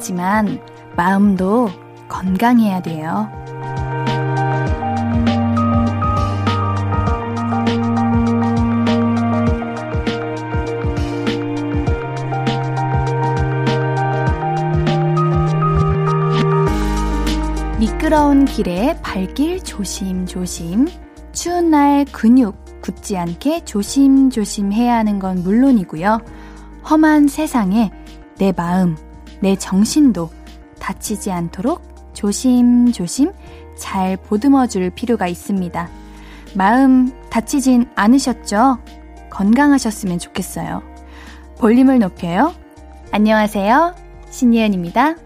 하지만 마음도 건강해야 돼요. 미끄러운 길에 발길 조심조심. 추운 날 근육 굳지 않게 조심조심 해야 하는 건 물론이고요. 험한 세상에 내 마음, 내 정신도 다치지 않도록 조심조심 잘 보듬어 줄 필요가 있습니다. 마음 다치진 않으셨죠? 건강하셨으면 좋겠어요. 볼륨을 높여요. 안녕하세요. 신예은입니다.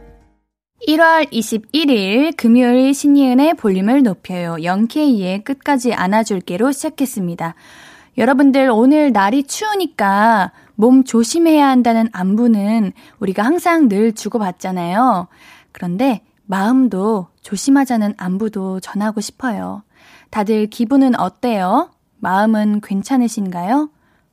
1월 21일 금요일 신예은의 볼륨을 높여요. 0K의 끝까지 안아줄게로 시작했습니다. 여러분들 오늘 날이 추우니까 몸 조심해야 한다는 안부는 우리가 항상 늘 주고받잖아요. 그런데 마음도 조심하자는 안부도 전하고 싶어요. 다들 기분은 어때요? 마음은 괜찮으신가요?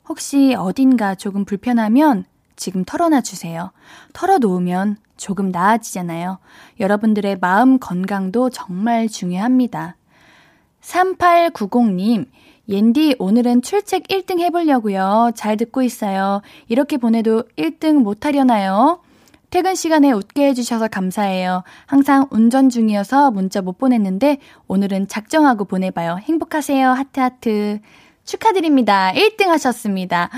혹시 어딘가 조금 불편하면 지금 털어놔 주세요. 털어놓으면 조금 나아지잖아요. 여러분들의 마음 건강도 정말 중요합니다. 3890님, 옌디 오늘은 출첵 1등 해보려고요. 잘 듣고 있어요. 이렇게 보내도 1등 못하려나요? 퇴근 시간에 웃게 해주셔서 감사해요. 항상 운전 중이어서 문자 못 보냈는데 오늘은 작정하고 보내봐요. 행복하세요. 하트하트. 축하드립니다. 1등 하셨습니다.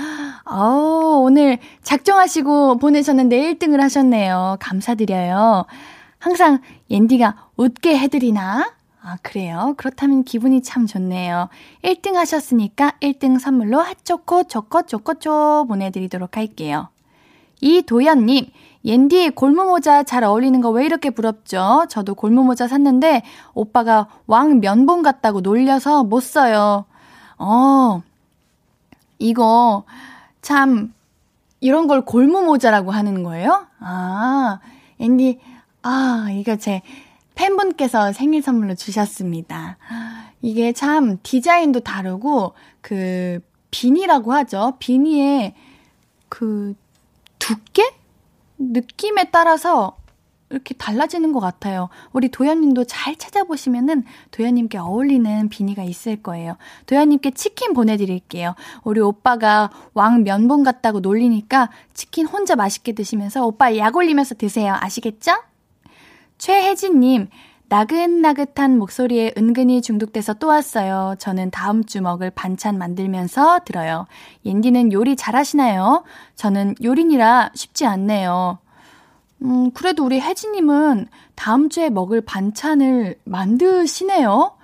어 오늘 작정하시고 보내셨는데 1등을 하셨네요. 감사드려요. 항상 옌디가 웃게 해드리나? 아, 그래요? 그렇다면 기분이 참 좋네요. 1등 하셨으니까 1등 선물로 핫초코 초코 초코초 보내드리도록 할게요. 이도연님, 옌디 골무모자 잘 어울리는 거 왜 이렇게 부럽죠? 저도 골무모자 샀는데 오빠가 왕 면봉 같다고 놀려서 못 써요. 어, 이거 참 이런 걸 골무모자라고 하는 거예요? 아, 앤디, 아, 이거 제 팬분께서 생일 선물로 주셨습니다. 이게 참 디자인도 다르고 그 비니라고 하죠. 비니의 그 두께? 느낌에 따라서 이렇게 달라지는 것 같아요. 우리 도현님도 잘 찾아보시면은 도현님께 어울리는 비니가 있을 거예요. 도현님께 치킨 보내드릴게요. 우리 오빠가 왕 면봉 같다고 놀리니까 치킨 혼자 맛있게 드시면서 오빠 약 올리면서 드세요. 아시겠죠? 최혜진님, 나긋나긋한 목소리에 은근히 중독돼서 또 왔어요. 저는 다음 주 먹을 반찬 만들면서 들어요. 옌디는 요리 잘하시나요? 저는 요린이라 쉽지 않네요. 음, 그래도 우리 혜진님은 다음 주에 먹을 반찬을 만드시네요?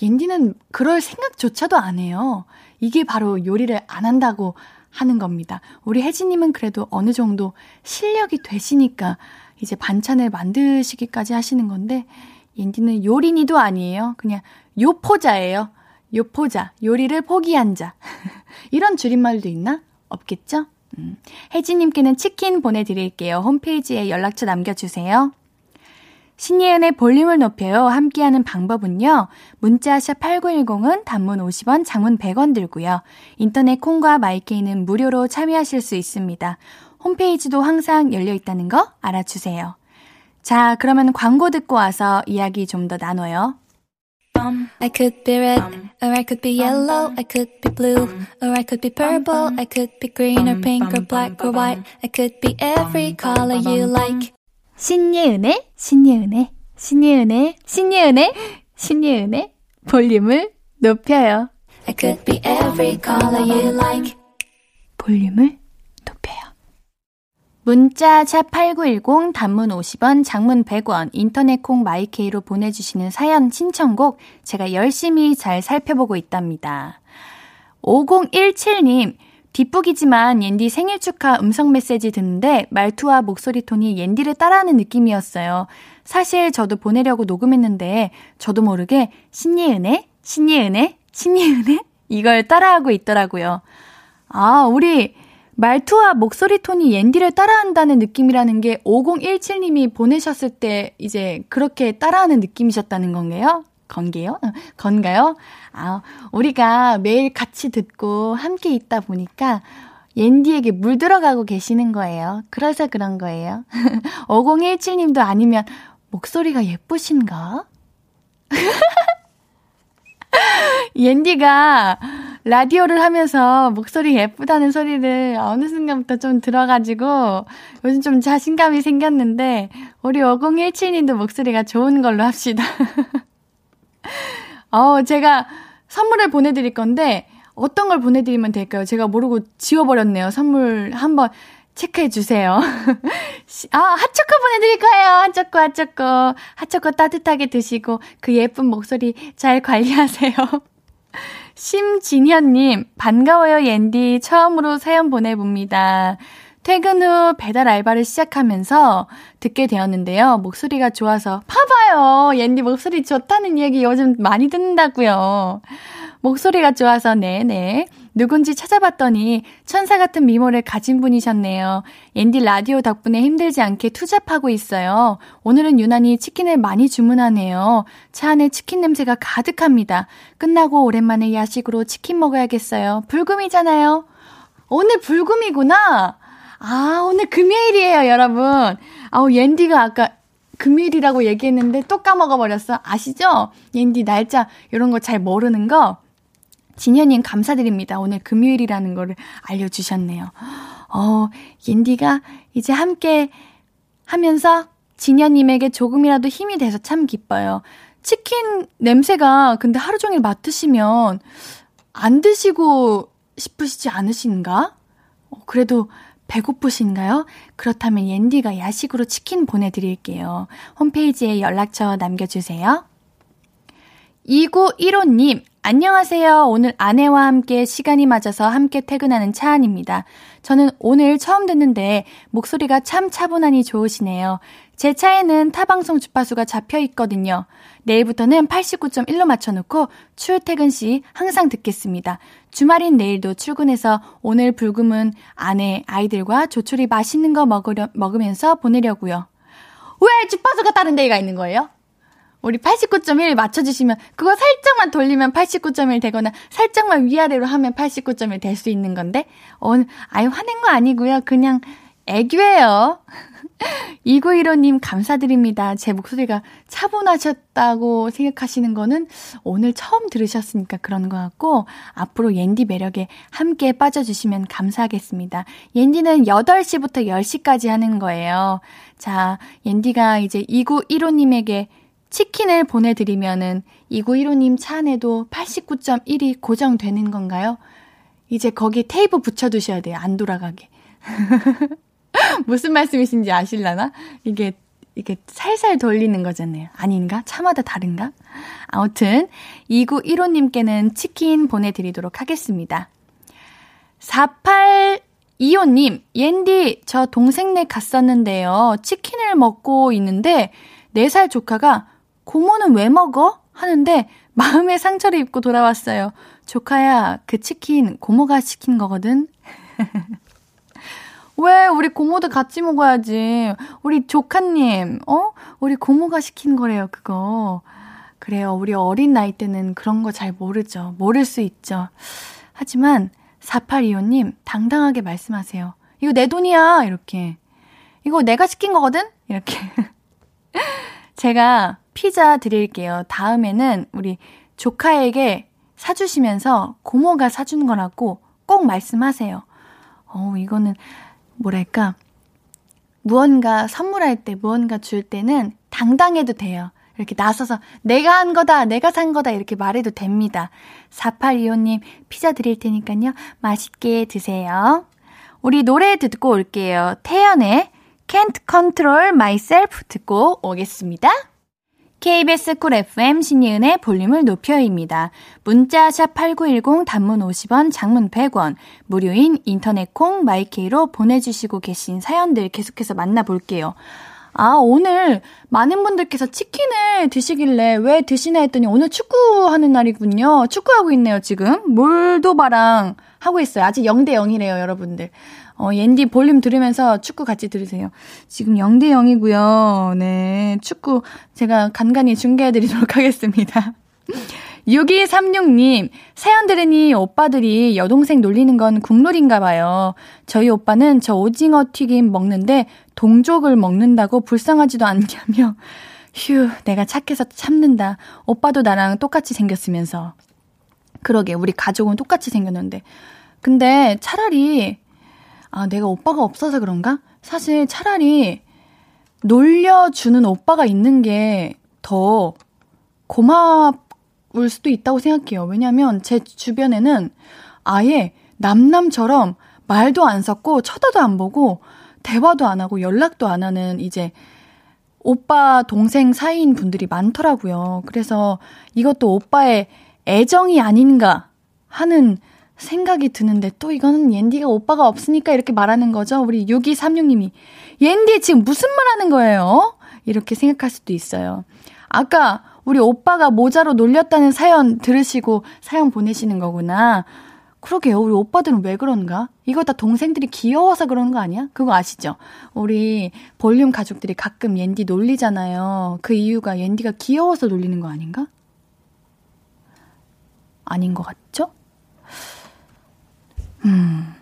옌디는 그럴 생각조차도 안 해요. 이게 바로 요리를 안 한다고 하는 겁니다. 우리 혜진님은 그래도 어느 정도 실력이 되시니까 이제 반찬을 만드시기까지 하시는 건데, 옌디는 요리니도 아니에요. 그냥 요포자예요. 요포자. 요리를 포기한 자. 이런 줄임말도 있나? 없겠죠? 음. 혜진님께는 치킨 보내드릴게요. 홈페이지에 연락처 남겨주세요. 신예은의 볼륨을 높여요. 함께하는 방법은요. 문자샵 8910은 단문 50원, 장문 100원 들고요. 인터넷 콩과 마이케이는 무료로 참여하실 수 있습니다. 홈페이지도 항상 열려 있다는 거 알아주세요. 자, 그러면 광고 듣고 와서 이야기 좀 더 나눠요. I could be red, or I could be yellow, I could be blue, or I could be purple, I could be green or pink or black or white, I could be every color you like. 신예은의, 신예은의, 신예은의, 신예은의, 신예은의 볼륨을 높여요. I could be every color you like. 볼륨을. 문자 샵 8910 단문 50원, 장문 100원, 인터넷 콩 마이케이로 보내주시는 사연 신청곡 제가 열심히 잘 살펴보고 있답니다. 5017님, 뒷북이지만 옌디 생일 축하 음성 메시지 듣는데 말투와 목소리 톤이 옌디를 따라하는 느낌이었어요. 사실 저도 보내려고 녹음했는데 저도 모르게 신예은혜, 신예은혜, 신예은혜 이걸 따라하고 있더라고요. 아, 우리 말투와 목소리 톤이 옌디를 따라한다는 느낌이라는 게 5017님이 보내셨을 때 이제 그렇게 따라하는 느낌이셨다는 건가요? 건게요? 어, 건가요? 아, 우리가 매일 같이 듣고 함께 있다 보니까 옌디에게 물 들어가고 계시는 거예요. 그래서 그런 거예요. 5017님도 아니면 목소리가 예쁘신가? 옌디가 라디오를 하면서 목소리 예쁘다는 소리를 어느 순간부터 좀 들어가지고 요즘 좀 자신감이 생겼는데 우리 5017님도 목소리가 좋은 걸로 합시다. 어, 제가 선물을 보내드릴 건데 어떤 걸 보내드리면 될까요? 제가 모르고 지워버렸네요. 선물 한번 체크해 주세요. 아, 핫초코 보내드릴 거예요. 핫초코, 핫초코. 핫초코 따뜻하게 드시고 그 예쁜 목소리 잘 관리하세요. 심진현님, 반가워요, 옌디. 처음으로 사연 보내봅니다. 퇴근 후 배달 알바를 시작하면서 듣게 되었는데요. 목소리가 좋아서, 봐봐요! 옌디 목소리 좋다는 얘기 요즘 많이 듣는다고요. 목소리가 좋아서, 네네. 누군지 찾아봤더니 천사 같은 미모를 가진 분이셨네요. 옌디 라디오 덕분에 힘들지 않게 투잡하고 있어요. 오늘은 유난히 치킨을 많이 주문하네요. 차 안에 치킨 냄새가 가득합니다. 끝나고 오랜만에 야식으로 치킨 먹어야겠어요. 불금이잖아요. 오늘 불금이구나. 아, 오늘 금요일이에요, 여러분. 아우, 옌디가 아까 금요일이라고 얘기했는데 또 까먹어버렸어. 아시죠? 옌디 날짜, 이런 거 잘 모르는 거. 진현님 감사드립니다. 오늘 금요일이라는 거를 알려주셨네요. 어, 옌디가 이제 함께 하면서 진현님에게 조금이라도 힘이 돼서 참 기뻐요. 치킨 냄새가 근데 하루 종일 맡으시면 안 드시고 싶으시지 않으신가? 어, 그래도 배고프신가요? 그렇다면 옌디가 야식으로 치킨 보내드릴게요. 홈페이지에 연락처 남겨주세요. 2915님, 안녕하세요. 오늘 아내와 함께 시간이 맞아서 함께 퇴근하는 차안입니다. 저는 오늘 처음 듣는데 목소리가 참 차분하니 좋으시네요. 제 차에는 타방송 주파수가 잡혀 있거든요. 내일부터는 89.1로 맞춰놓고 출퇴근 시 항상 듣겠습니다. 주말인 내일도 출근해서 오늘 불금은 아내, 아이들과 조촐히 맛있는 거 먹으려, 먹으면서 보내려고요. 왜 주파수가 다른 데가 있는 거예요? 우리 89.1 맞춰주시면 그거 살짝만 돌리면 89.1 되거나 살짝만 위아래로 하면 89.1 될 수 있는 건데 어, 아유 화낸 거 아니고요. 그냥 애교예요. 2915님 감사드립니다. 제 목소리가 차분하셨다고 생각하시는 거는 오늘 처음 들으셨으니까 그런 것 같고 앞으로 옌디 매력에 함께 빠져주시면 감사하겠습니다. 옌디는 8시부터 10시까지 하는 거예요. 자, 옌디가 이제 2915님에게 치킨을 보내드리면은 2915님 차 안에도 89.1이 고정되는 건가요? 이제 거기 테이프 붙여두셔야 돼요. 안 돌아가게. 무슨 말씀이신지 아실라나? 이게, 이게 살살 돌리는 거잖아요. 아닌가? 차마다 다른가? 아무튼, 2915님께는 치킨 보내드리도록 하겠습니다. 4825님, 옌디, 저 동생네 갔었는데요. 치킨을 먹고 있는데, 4살 조카가 고모는 왜 먹어? 하는데 마음의 상처를 입고 돌아왔어요. 조카야, 그 치킨 고모가 시킨 거거든. 왜 우리 고모도 같이 먹어야지. 우리 조카님, 어? 우리 고모가 시킨 거래요, 그거. 그래요. 우리 어린 나이 때는 그런 거 잘 모르죠. 모를 수 있죠. 하지만 4825님 당당하게 말씀하세요. 이거 내 돈이야. 이렇게. 이거 내가 시킨 거거든? 이렇게. 제가 피자 드릴게요. 다음에는 우리 조카에게 사주시면서 고모가 사주는 거라고 꼭 말씀하세요. 어, 이거는 뭐랄까. 무언가 선물할 때, 무언가 줄 때는 당당해도 돼요. 이렇게 나서서 내가 한 거다, 내가 산 거다 이렇게 말해도 됩니다. 4825님 피자 드릴 테니까요. 맛있게 드세요. 우리 노래 듣고 올게요. 태연의 Can't Control Myself 듣고 오겠습니다. KBS Cool FM 신예은의 볼륨을 높여요입니다. 문자 샵8910 단문 50원, 장문 100원, 무료인 인터넷 콩 마이케이로 보내주시고 계신 사연들 계속해서 만나볼게요. 아, 오늘 많은 분들께서 치킨을 드시길래 왜 드시나 했더니 오늘 축구하는 날이군요. 축구하고 있네요, 지금. 몰도바랑 하고 있어요. 아직 0대 0이래요, 여러분들. 어, 옌디 볼륨 들으면서 축구 같이 들으세요. 지금 0대 0이고요. 네. 축구 제가 간간히 중계해 드리도록 하겠습니다. 6236님, 사연 들으니 오빠들이 여동생 놀리는 건 국룰인가 봐요. 저희 오빠는 저 오징어 튀김 먹는데 동족을 먹는다고 불쌍하지도 않냐며. 휴, 내가 착해서 참는다. 오빠도 나랑 똑같이 생겼으면서. 그러게, 우리 가족은 똑같이 생겼는데. 근데 차라리, 아, 내가 오빠가 없어서 그런가? 사실 차라리 놀려주는 오빠가 있는 게 더 고마울 수도 있다고 생각해요. 왜냐면 제 주변에는 아예 남남처럼 말도 안 섞고 쳐다도 안 보고 대화도 안 하고 연락도 안 하는 이제 오빠 동생 사이인 분들이 많더라고요. 그래서 이것도 오빠의 애정이 아닌가 하는 생각이 드는데 또 이거는 옌디가 오빠가 없으니까 이렇게 말하는 거죠. 우리 6236님이 옌디 지금 무슨 말 하는 거예요? 이렇게 생각할 수도 있어요. 아까 우리 오빠가 모자로 놀렸다는 사연 들으시고 사연 보내시는 거구나. 그러게요. 우리 오빠들은 왜 그런가? 이거 다 동생들이 귀여워서 그런 거 아니야? 그거 아시죠? 우리 볼륨 가족들이 가끔 옌디 놀리잖아요. 그 이유가 옌디가 귀여워서 놀리는 거 아닌가? 아닌 것 같죠? 음.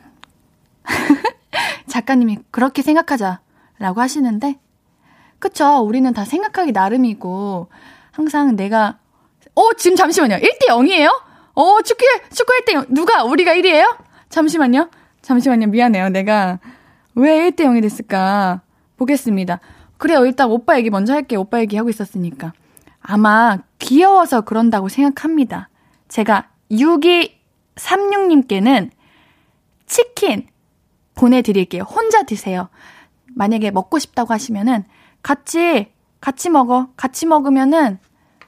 작가님이 그렇게 생각하자라고 하시는데, 그쵸. 우리는 다 생각하기 나름이고, 항상 내가, 어, 지금 잠시만요. 1대 0이에요? 어, 축구, 축구 1대 0. 누가? 우리가 1위에요? 잠시만요. 잠시만요. 미안해요. 내가 왜 1대 0이 됐을까? 보겠습니다. 그래요. 일단 오빠 얘기 먼저 할게요. 오빠 얘기 하고 있었으니까. 아마 귀여워서 그런다고 생각합니다. 제가 6236님께는 치킨 보내드릴게요. 혼자 드세요. 만약에 먹고 싶다고 하시면은 같이, 같이 먹어. 같이 먹으면은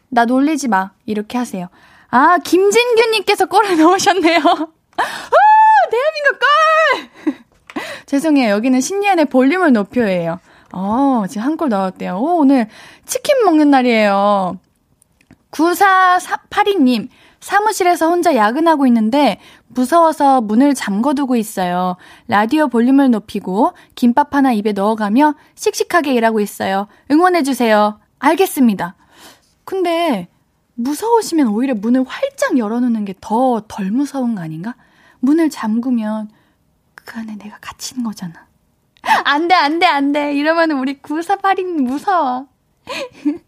나 놀리지 마. 이렇게 하세요. 아, 김진규님께서 골을 넣으셨네요. 아, 대한민국 골! 죄송해요. 여기는 신예은의 볼륨을 높여예요. 어, 지금 한 골 넣었대요. 오, 오늘 치킨 먹는 날이에요. 9482님, 사무실에서 혼자 야근하고 있는데 무서워서 문을 잠궈두고 있어요. 라디오 볼륨을 높이고 김밥 하나 입에 넣어가며 씩씩하게 일하고 있어요. 응원해주세요. 알겠습니다. 근데 무서우시면 오히려 문을 활짝 열어놓는 게 더 덜 무서운 거 아닌가? 문을 잠그면 그 안에 내가 갇히는 거잖아. 안 돼, 안 돼, 안 돼. 이러면 우리 9482님 무서워.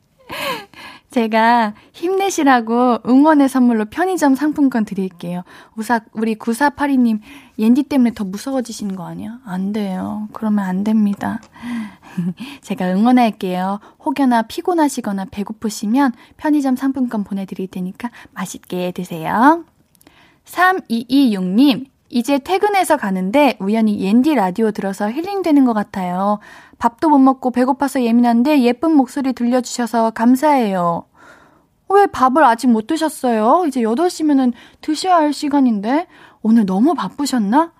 제가 힘내시라고 응원의 선물로 편의점 상품권 드릴게요. 우사, 우리 9482님, 옌디 때문에 더 무서워지시는 거 아니야? 안 돼요. 그러면 안 됩니다. 제가 응원할게요. 혹여나 피곤하시거나 배고프시면 편의점 상품권 보내드릴 테니까 맛있게 드세요. 3226님, 이제 퇴근해서 가는데 우연히 옌디 라디오 들어서 힐링되는 것 같아요. 밥도 못 먹고 배고파서 예민한데 예쁜 목소리 들려주셔서 감사해요. 왜 밥을 아직 못 드셨어요? 이제 8시면은 드셔야 할 시간인데 오늘 너무 바쁘셨나?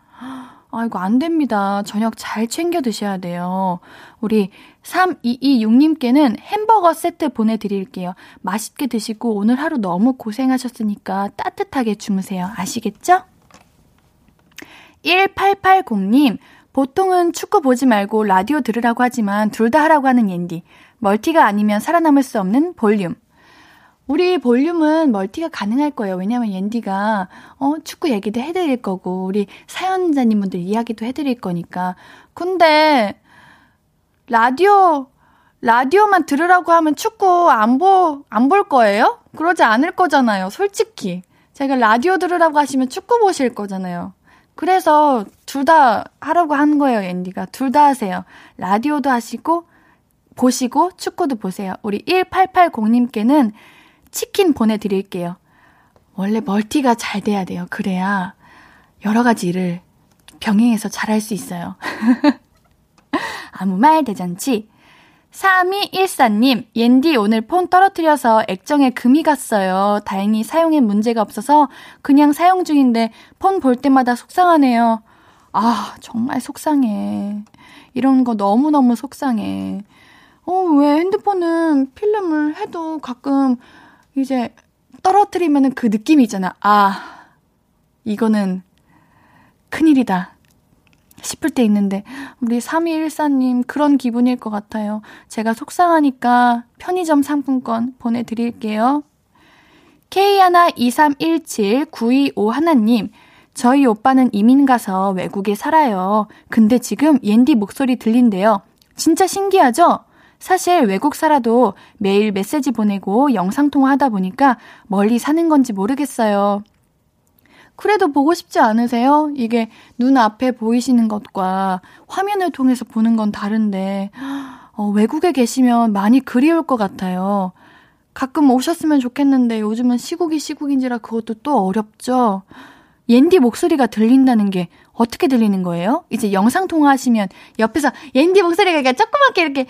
아이고, 안 됩니다. 저녁 잘 챙겨 드셔야 돼요. 우리 3226님께는 햄버거 세트 보내드릴게요. 맛있게 드시고 오늘 하루 너무 고생하셨으니까 따뜻하게 주무세요. 아시겠죠? 1880님, 보통은 축구 보지 말고 라디오 들으라고 하지만 둘 다 하라고 하는 옌디. 멀티가 아니면 살아남을 수 없는 볼륨. 우리 볼륨은 멀티가 가능할 거예요. 왜냐면 옌디가 어 축구 얘기도 해드릴 거고 우리 사연자님분들 이야기도 해드릴 거니까. 근데 라디오 라디오만 들으라고 하면 축구 안 보 안 볼 거예요? 그러지 않을 거잖아요. 솔직히 제가 라디오 들으라고 하시면 축구 보실 거잖아요. 그래서 둘 다 하라고 한 거예요, 앤디가. 둘 다 하세요. 라디오도 하시고, 보시고, 축구도 보세요. 우리 1880님께는 치킨 보내드릴게요. 원래 멀티가 잘 돼야 돼요. 그래야 여러 가지 일을 병행해서 잘할 수 있어요. 아무 말 대잔치. 3214님, 옌디 오늘 폰 떨어뜨려서 액정에 금이 갔어요. 다행히 사용에 문제가 없어서 그냥 사용 중인데 폰 볼 때마다 속상하네요. 아, 정말 속상해. 이런 거 너무너무 속상해. 어, 왜 핸드폰은 필름을 해도 가끔 이제 떨어뜨리면은 그 느낌이 있잖아. 아, 이거는 큰일이다. 싶을 때 있는데, 우리 3214님 그런 기분일 것 같아요. 제가 속상하니까 편의점 상품권 보내드릴게요. K123179251 하나님, 저희 오빠는 이민 가서 외국에 살아요. 근데 지금 옌디 목소리 들린대요. 진짜 신기하죠? 사실 외국 살아도 매일 메시지 보내고 영상통화 하다 보니까 멀리 사는 건지 모르겠어요. 그래도 보고 싶지 않으세요? 이게 눈앞에 보이시는 것과 화면을 통해서 보는 건 다른데, 어, 외국에 계시면 많이 그리울 것 같아요. 가끔 오셨으면 좋겠는데 요즘은 시국이 시국인지라 그것도 또 어렵죠. 옌디 목소리가 들린다는 게 어떻게 들리는 거예요? 이제 영상 통화하시면 옆에서 옌디 목소리가 조그맣게 이렇게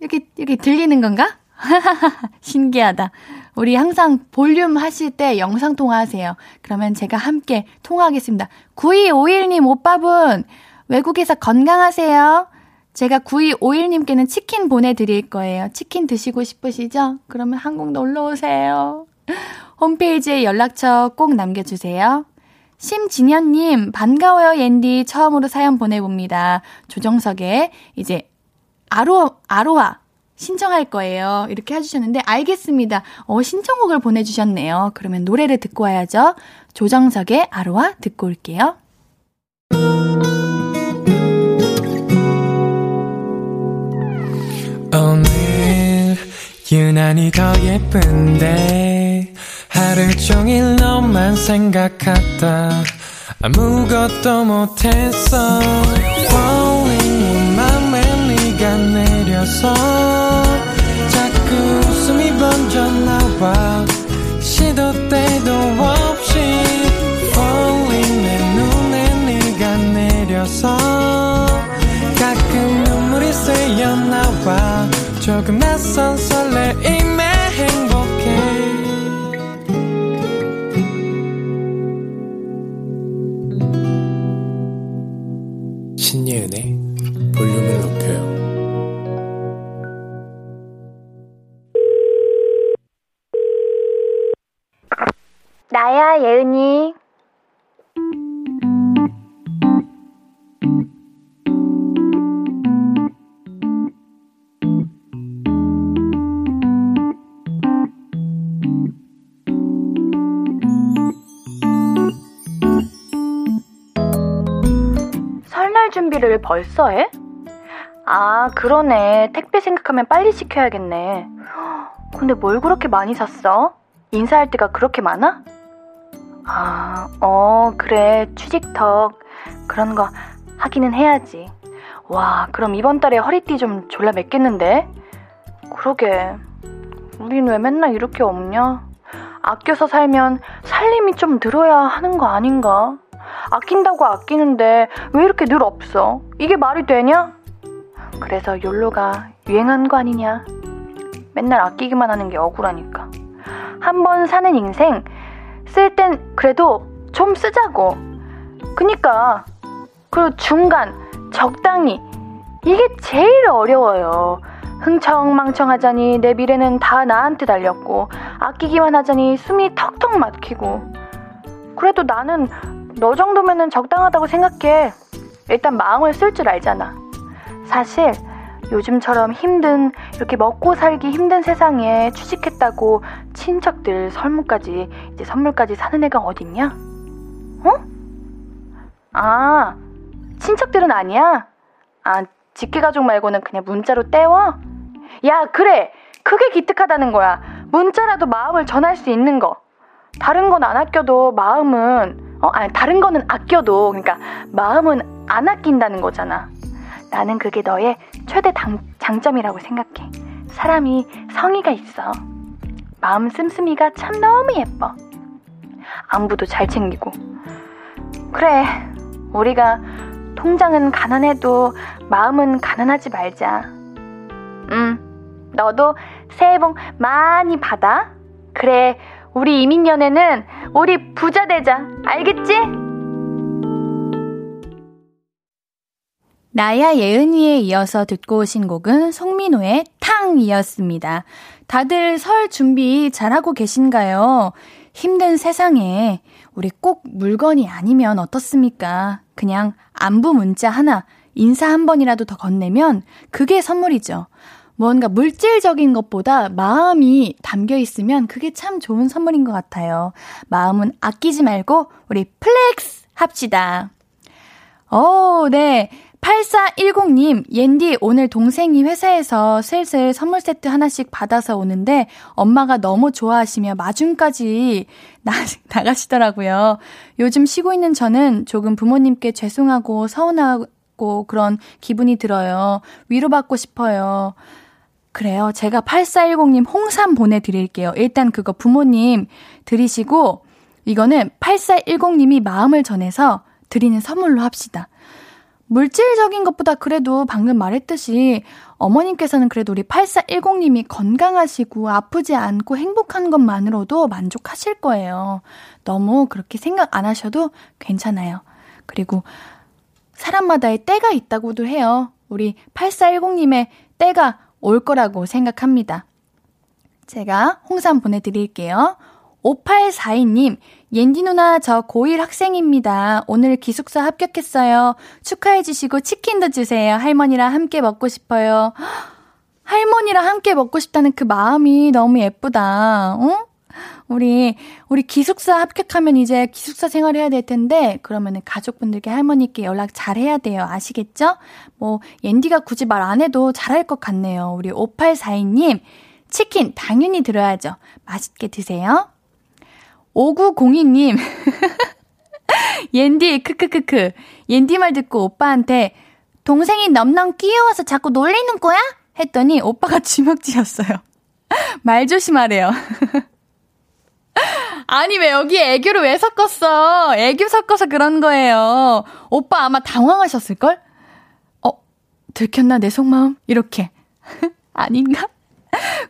이렇게 이렇게 들리는 건가? 신기하다. 우리 항상 볼륨 하실 때 영상 통화하세요. 그러면 제가 함께 통화하겠습니다. 9251님 오빠분 외국에서 건강하세요. 제가 9251님께는 치킨 보내드릴 거예요. 치킨 드시고 싶으시죠? 그러면 한국 놀러 오세요. 홈페이지에 연락처 꼭 남겨주세요. 심진현님, 반가워요, 옌디. 처음으로 사연 보내봅니다. 조정석의 이제 아로, 아로하 신청할 거예요. 이렇게 해주셨는데, 알겠습니다. 어, 신청곡을 보내주셨네요. 그러면 노래를 듣고 와야죠. 조정석의 아로하 듣고 올게요. 오늘 유난히 더 예쁜데 하루 종일 너만 생각하다 아무것도 못했어 조금 낯선 벌써 해? 아, 그러네. 택배 생각하면 빨리 시켜야겠네. 근데 뭘 그렇게 많이 샀어? 인사할 때가 그렇게 많아? 아, 어, 그래. 취직턱. 그런 거 하기는 해야지. 와, 그럼 이번 달에 허리띠 좀 졸라 맵겠는데? 그러게. 우린 왜 맨날 이렇게 없냐? 아껴서 살면 살림이 좀 늘어야 하는 거 아닌가? 아낀다고 아끼는데 왜 이렇게 늘 없어? 이게 말이 되냐? 그래서 욜로가 유행한 거 아니냐? 맨날 아끼기만 하는 게 억울하니까. 한 번 사는 인생 쓸 땐 그래도 좀 쓰자고. 그니까 그리고 중간 적당히 이게 제일 어려워요. 흥청망청하자니 내 미래는 다 나한테 달렸고 아끼기만 하자니 숨이 턱턱 막히고 그래도 나는 너 정도면은 적당하다고 생각해. 일단 마음을 쓸 줄 알잖아. 사실 요즘처럼 힘든 이렇게 먹고 살기 힘든 세상에 취직했다고 친척들 설문까지 이제 선물까지 사는 애가 어딨냐? 어? 아 친척들은 아니야? 아 직계 가족 말고는 그냥 문자로 떼워? 야 그래 그게 기특하다는 거야 문자라도 마음을 전할 수 있는 거 다른 건 안 아껴도 마음은 어 아니 다른 거는 아껴도 그러니까 마음은 안 아낀다는 거잖아 나는 그게 너의 최대 당, 장점이라고 생각해. 사람이 성의가 있어. 마음 씀씀이가 참 너무 예뻐. 안부도 잘 챙기고. 그래, 우리가 통장은 가난해도 마음은 가난하지 말자. 응, 너도 새해 복 많이 받아. 그래, 우리 이민연애는 우리 부자 되자. 알겠지? 나야 예은이에 이어서 듣고 오신 곡은 송민호의 탕이었습니다. 다들 설 준비 잘하고 계신가요? 힘든 세상에 우리 꼭 물건이 아니면 어떻습니까? 그냥 안부 문자 하나, 인사 한 번이라도 더 건네면 그게 선물이죠. 뭔가 물질적인 것보다 마음이 담겨 있으면 그게 참 좋은 선물인 것 같아요. 마음은 아끼지 말고 우리 flex 합시다. 오, 네. 8410님, 옌디, 오늘 동생이 회사에서 슬슬 선물 세트 하나씩 받아서 오는데 엄마가 너무 좋아하시며 마중까지 나, 나가시더라고요. 요즘 쉬고 있는 저는 조금 부모님께 죄송하고 서운하고 그런 기분이 들어요. 위로받고 싶어요. 그래요. 제가 8410님 홍삼 보내드릴게요. 일단 그거 부모님 드리시고, 이거는 8410님이 마음을 전해서 드리는 선물로 합시다. 물질적인 것보다 그래도 방금 말했듯이 어머님께서는 그래도 우리 8410님이 건강하시고 아프지 않고 행복한 것만으로도 만족하실 거예요. 너무 그렇게 생각 안 하셔도 괜찮아요. 그리고 사람마다의 때가 있다고도 해요. 우리 8410님의 때가 올 거라고 생각합니다. 제가 홍삼 보내드릴게요. 5842님, 옌디 누나 저 고1 학생입니다. 오늘 기숙사 합격했어요. 축하해주시고 치킨도 주세요. 할머니랑 함께 먹고 싶어요. 할머니랑 함께 먹고 싶다는 그 마음이 너무 예쁘다. 어? 우리, 우리 기숙사 합격하면 이제 기숙사 생활 해야 될 텐데, 그러면은 가족분들께 할머니께 연락 잘 해야 돼요. 아시겠죠? 뭐, 옌디가 굳이 말 안 해도 잘할 것 같네요. 우리 5842님, 치킨 당연히 들어야죠. 맛있게 드세요. 5902님. 옌디, 크크크크. 옌디 말 듣고 오빠한테 동생이 넘넘 끼어와서 자꾸 놀리는 거야? 했더니 오빠가 주먹 쥐었어요. 말 조심하래요. 아니, 왜 여기에 애교를 왜 섞었어? 애교 섞어서 그런 거예요. 오빠 아마 당황하셨을 걸? 어, 들켰나, 내 속마음? 이렇게. 아닌가?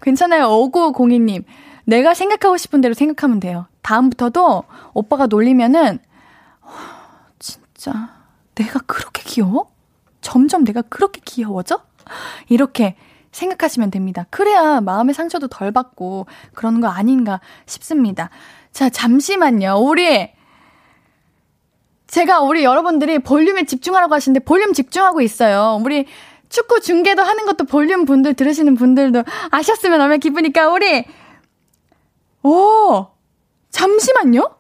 괜찮아요, 5902님. 내가 생각하고 싶은 대로 생각하면 돼요. 다음부터도 오빠가 놀리면은, 진짜, 내가 그렇게 귀여워? 점점 내가 그렇게 귀여워져? 이렇게 생각하시면 됩니다. 그래야 마음의 상처도 덜 받고 그런 거 아닌가 싶습니다. 자, 잠시만요. 우리, 제가 우리 여러분들이 볼륨에 집중하라고 하시는데 볼륨 집중하고 있어요. 우리 축구 중계도 하는 것도 볼륨 분들 들으시는 분들도 아셨으면 얼마나 기쁘니까 우리, 오! 잠시만요?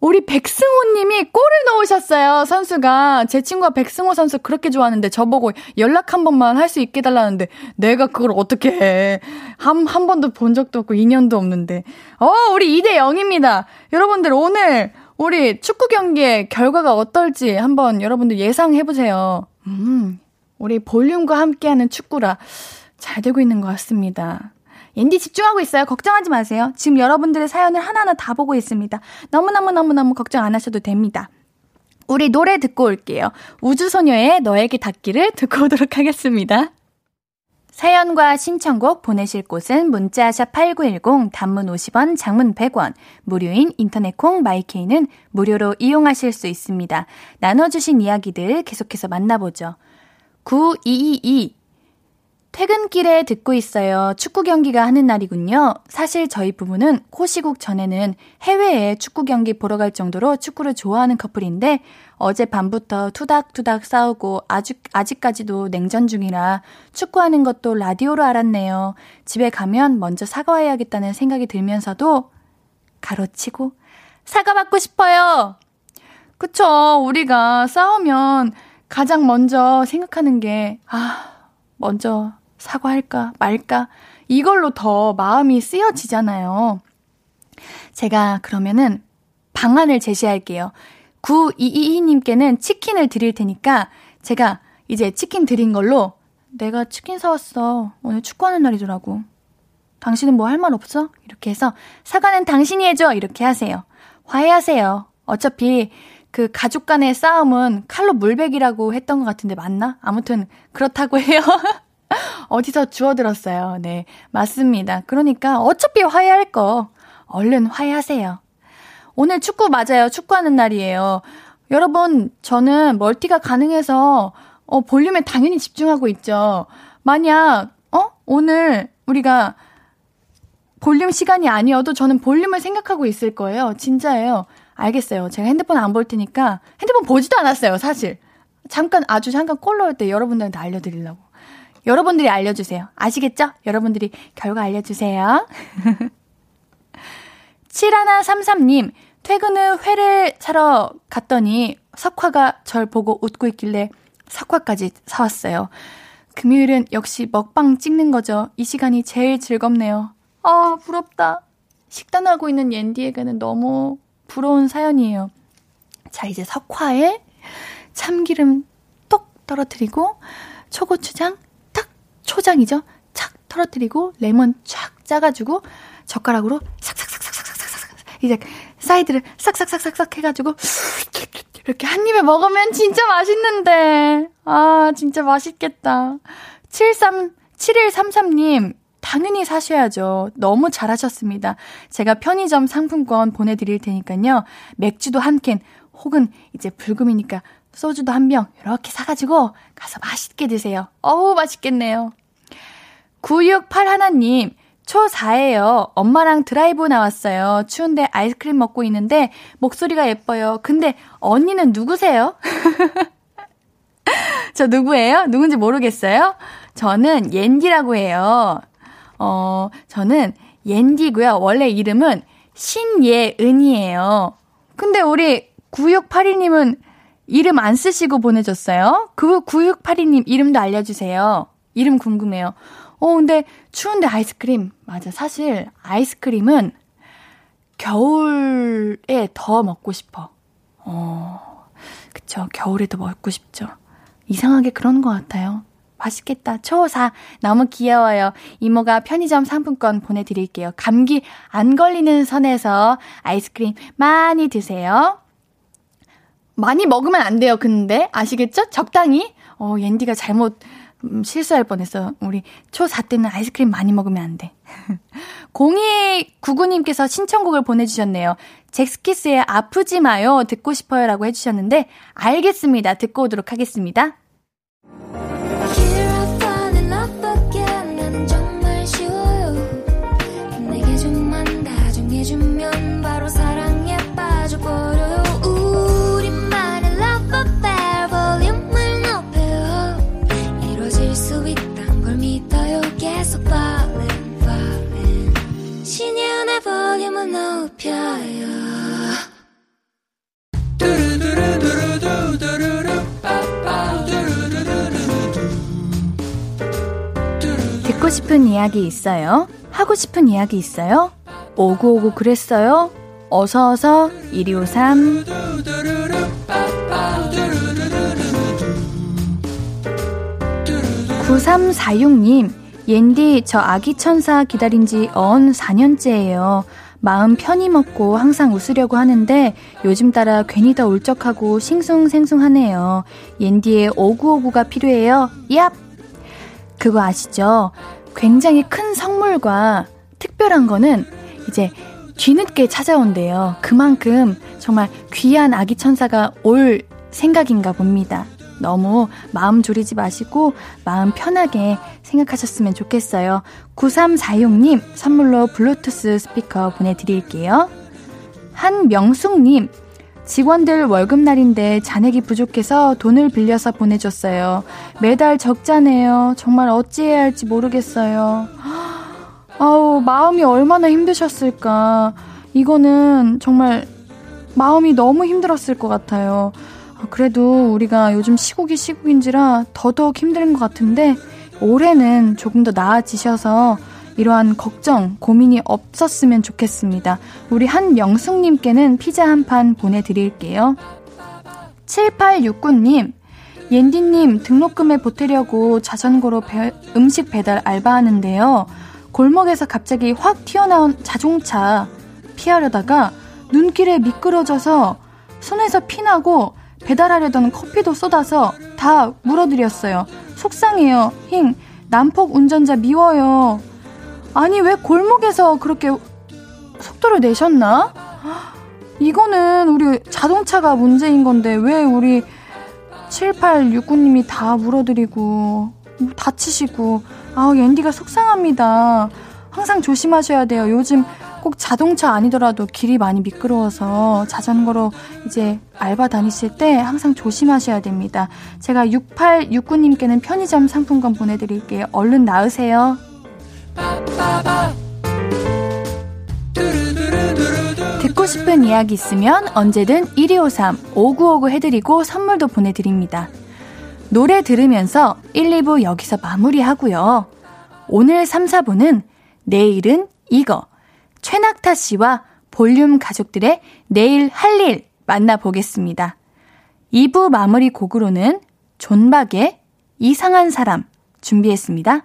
우리 백승호 님이 골을 넣으셨어요, 선수가. 제 친구가 백승호 선수 그렇게 좋아하는데 저보고 연락 한 번만 할 수 있게 달라는데 내가 그걸 어떻게 해. 한, 한 번도 본 적도 없고 2년도 없는데. 어, 우리 2대 0입니다. 여러분들 오늘 우리 축구 경기의 결과가 어떨지 한번 여러분들 예상해 보세요. 음, 우리 볼륨과 함께하는 축구라 잘 되고 있는 것 같습니다. 앤디 집중하고 있어요. 걱정하지 마세요. 지금 여러분들의 사연을 하나하나 다 보고 있습니다. 너무너무너무너무 걱정 안 하셔도 됩니다. 우리 노래 듣고 올게요. 우주소녀의 너에게 닿기를 듣고 오도록 하겠습니다. 사연과 신청곡 보내실 곳은 문자샵 8910 단문 50원, 장문 100원, 무료인 인터넷 콩 마이케이는 무료로 이용하실 수 있습니다. 나눠주신 이야기들 계속해서 만나보죠. 9222 퇴근길에 듣고 있어요. 축구 경기가 하는 날이군요. 사실 저희 부부는 코시국 전에는 해외에 축구 경기 보러 갈 정도로 축구를 좋아하는 커플인데 어제 밤부터 투닥투닥 싸우고 아직, 아직까지도 냉전 중이라 축구하는 것도 라디오로 알았네요. 집에 가면 먼저 사과해야겠다는 생각이 들면서도 가로치고 사과받고 싶어요. 그쵸. 우리가 싸우면 가장 먼저 생각하는 게, 아, 먼저 사과할까 말까 이걸로 더 마음이 쓰여지잖아요. 제가 그러면은 방안을 제시할게요. 9222님께는 치킨을 드릴 테니까 제가 이제 치킨 드린 걸로 내가 치킨 사왔어. 오늘 축구하는 날이더라고. 당신은 뭐 할 말 없어? 이렇게 해서 사과는 당신이 해줘. 이렇게 하세요. 화해하세요. 어차피 그 가족 간의 싸움은 칼로 물베기라고 했던 것 같은데 맞나? 아무튼 그렇다고 해요. 어디서 주워들었어요. 네, 맞습니다. 그러니까 어차피 화해할 거 얼른 화해하세요. 오늘 축구 맞아요. 축구하는 날이에요. 여러분, 저는 멀티가 가능해서 어, 볼륨에 당연히 집중하고 있죠. 만약 어 오늘 우리가 볼륨 시간이 아니어도 저는 볼륨을 생각하고 있을 거예요. 진짜예요. 알겠어요. 제가 핸드폰 안 볼 테니까 핸드폰 보지도 않았어요. 사실 잠깐 아주 잠깐 콜 넣을 때 여러분들한테 알려 드리려고. 여러분들이 알려주세요. 아시겠죠? 여러분들이 결과 알려주세요. 7133님, 퇴근 후 회를 사러 갔더니 석화가 절 보고 웃고 있길래 석화까지 사왔어요. 금요일은 역시 먹방 찍는 거죠. 이 시간이 제일 즐겁네요. 아, 부럽다. 식단하고 있는 옌디에게는 너무 부러운 사연이에요. 자, 이제 석화에 참기름 똑 떨어뜨리고 초고추장 탁 초장이죠. 착 떨어뜨리고 레몬 쫙 짜가지고 젓가락으로 삭삭삭삭삭삭삭 이제 사이드를 싹싹싹싹싹 해가지고 이렇게 한 입에 먹으면 진짜 맛있는데 아 진짜 맛있겠다 73 7133님 당연히 사셔야죠. 너무 잘하셨습니다. 제가 편의점 상품권 보내드릴 테니까요. 맥주도 한 캔, 혹은 이제 불금이니까 소주도 한 병, 이렇게 사가지고 가서 맛있게 드세요. 어우, 맛있겠네요. 968 하나님, 초4예요. 엄마랑 드라이브 나왔어요. 추운데 아이스크림 먹고 있는데 목소리가 예뻐요. 근데 언니는 누구세요? 저 누구예요? 누군지 모르겠어요? 저는 옌디라고 해요. 어, 저는 옌디고요. 원래 이름은 신예은이에요. 근데 우리 9682님은 이름 안 쓰시고 보내줬어요. 그 9682님 이름도 알려주세요. 이름 궁금해요. 어, 근데 추운데 아이스크림. 맞아. 사실 아이스크림은 겨울에 더 먹고 싶어. 어, 그쵸. 겨울에도 먹고 싶죠. 이상하게 그런 것 같아요. 맛있겠다. 초사. 너무 귀여워요. 이모가 편의점 상품권 보내드릴게요. 감기 안 걸리는 선에서 아이스크림 많이 드세요. 많이 먹으면 안 돼요, 근데. 아시겠죠? 적당히. 어, 옌디가 잘못 음, 실수할 뻔했어. 우리 초4 때는 아이스크림 많이 먹으면 안 돼. 0299님께서 신청곡을 보내주셨네요. 잭스키스의 아프지 마요. 듣고 싶어요. 라고 해주셨는데, 알겠습니다. 듣고 오도록 하겠습니다. 이야기 있어요? 하고 싶은 이야기 있어요? 오구오구 그랬어요? 어서어서 1253 9346님 옌디 저 아기 천사 기다린 지 언 4년째예요. 마음 편히 먹고 항상 웃으려고 하는데 요즘 따라 괜히 더 울적하고 싱숭생숭하네요. 옌디의 오구오구가 필요해요. 얍! 그거 아시죠? 굉장히 큰 선물과 특별한 거는 이제 뒤늦게 찾아온대요. 그만큼 정말 귀한 아기 천사가 올 생각인가 봅니다. 너무 마음 졸이지 마시고 마음 편하게 생각하셨으면 좋겠어요. 9346님 선물로 블루투스 스피커 보내드릴게요. 한명숙님 직원들 월급날인데 잔액이 부족해서 돈을 빌려서 보내줬어요. 매달 적자네요. 정말 어찌해야 할지 모르겠어요. 아우, 마음이 얼마나 힘드셨을까. 이거는 정말 마음이 너무 힘들었을 것 같아요. 그래도 우리가 요즘 시국이 시국인지라 더더욱 힘든 것 같은데 올해는 조금 더 나아지셔서 이러한 걱정, 고민이 없었으면 좋겠습니다. 우리 한명숙님께는 피자 한 판 보내드릴게요. 7869님, 옌디님 등록금에 보태려고 자전거로 배, 음식 배달 알바하는데요. 골목에서 갑자기 확 튀어나온 자동차 피하려다가 눈길에 미끄러져서 손에서 피나고 배달하려던 커피도 쏟아서 다 물어드렸어요. 속상해요. 힝. 난폭 운전자 미워요. 아니, 왜 골목에서 그렇게 속도를 내셨나? 이거는 우리 자동차가 문제인 건데, 왜 우리 7869님이 다 물어드리고, 다치시고, 아우, 앤디가 속상합니다. 항상 조심하셔야 돼요. 요즘 꼭 자동차 아니더라도 길이 많이 미끄러워서 자전거로 이제 알바 다니실 때 항상 조심하셔야 됩니다. 제가 6869님께는 편의점 상품권 보내드릴게요. 얼른 나으세요. 듣고 싶은 이야기 있으면 언제든 1253 5959 해드리고 선물도 보내드립니다. 노래 들으면서 1, 2부 여기서 마무리하고요. 오늘 3, 4부는 내일은 이거 최낙타 씨와 볼륨 가족들의 내일 할 일 만나보겠습니다. 2부 마무리 곡으로는 존박의 이상한 사람 준비했습니다.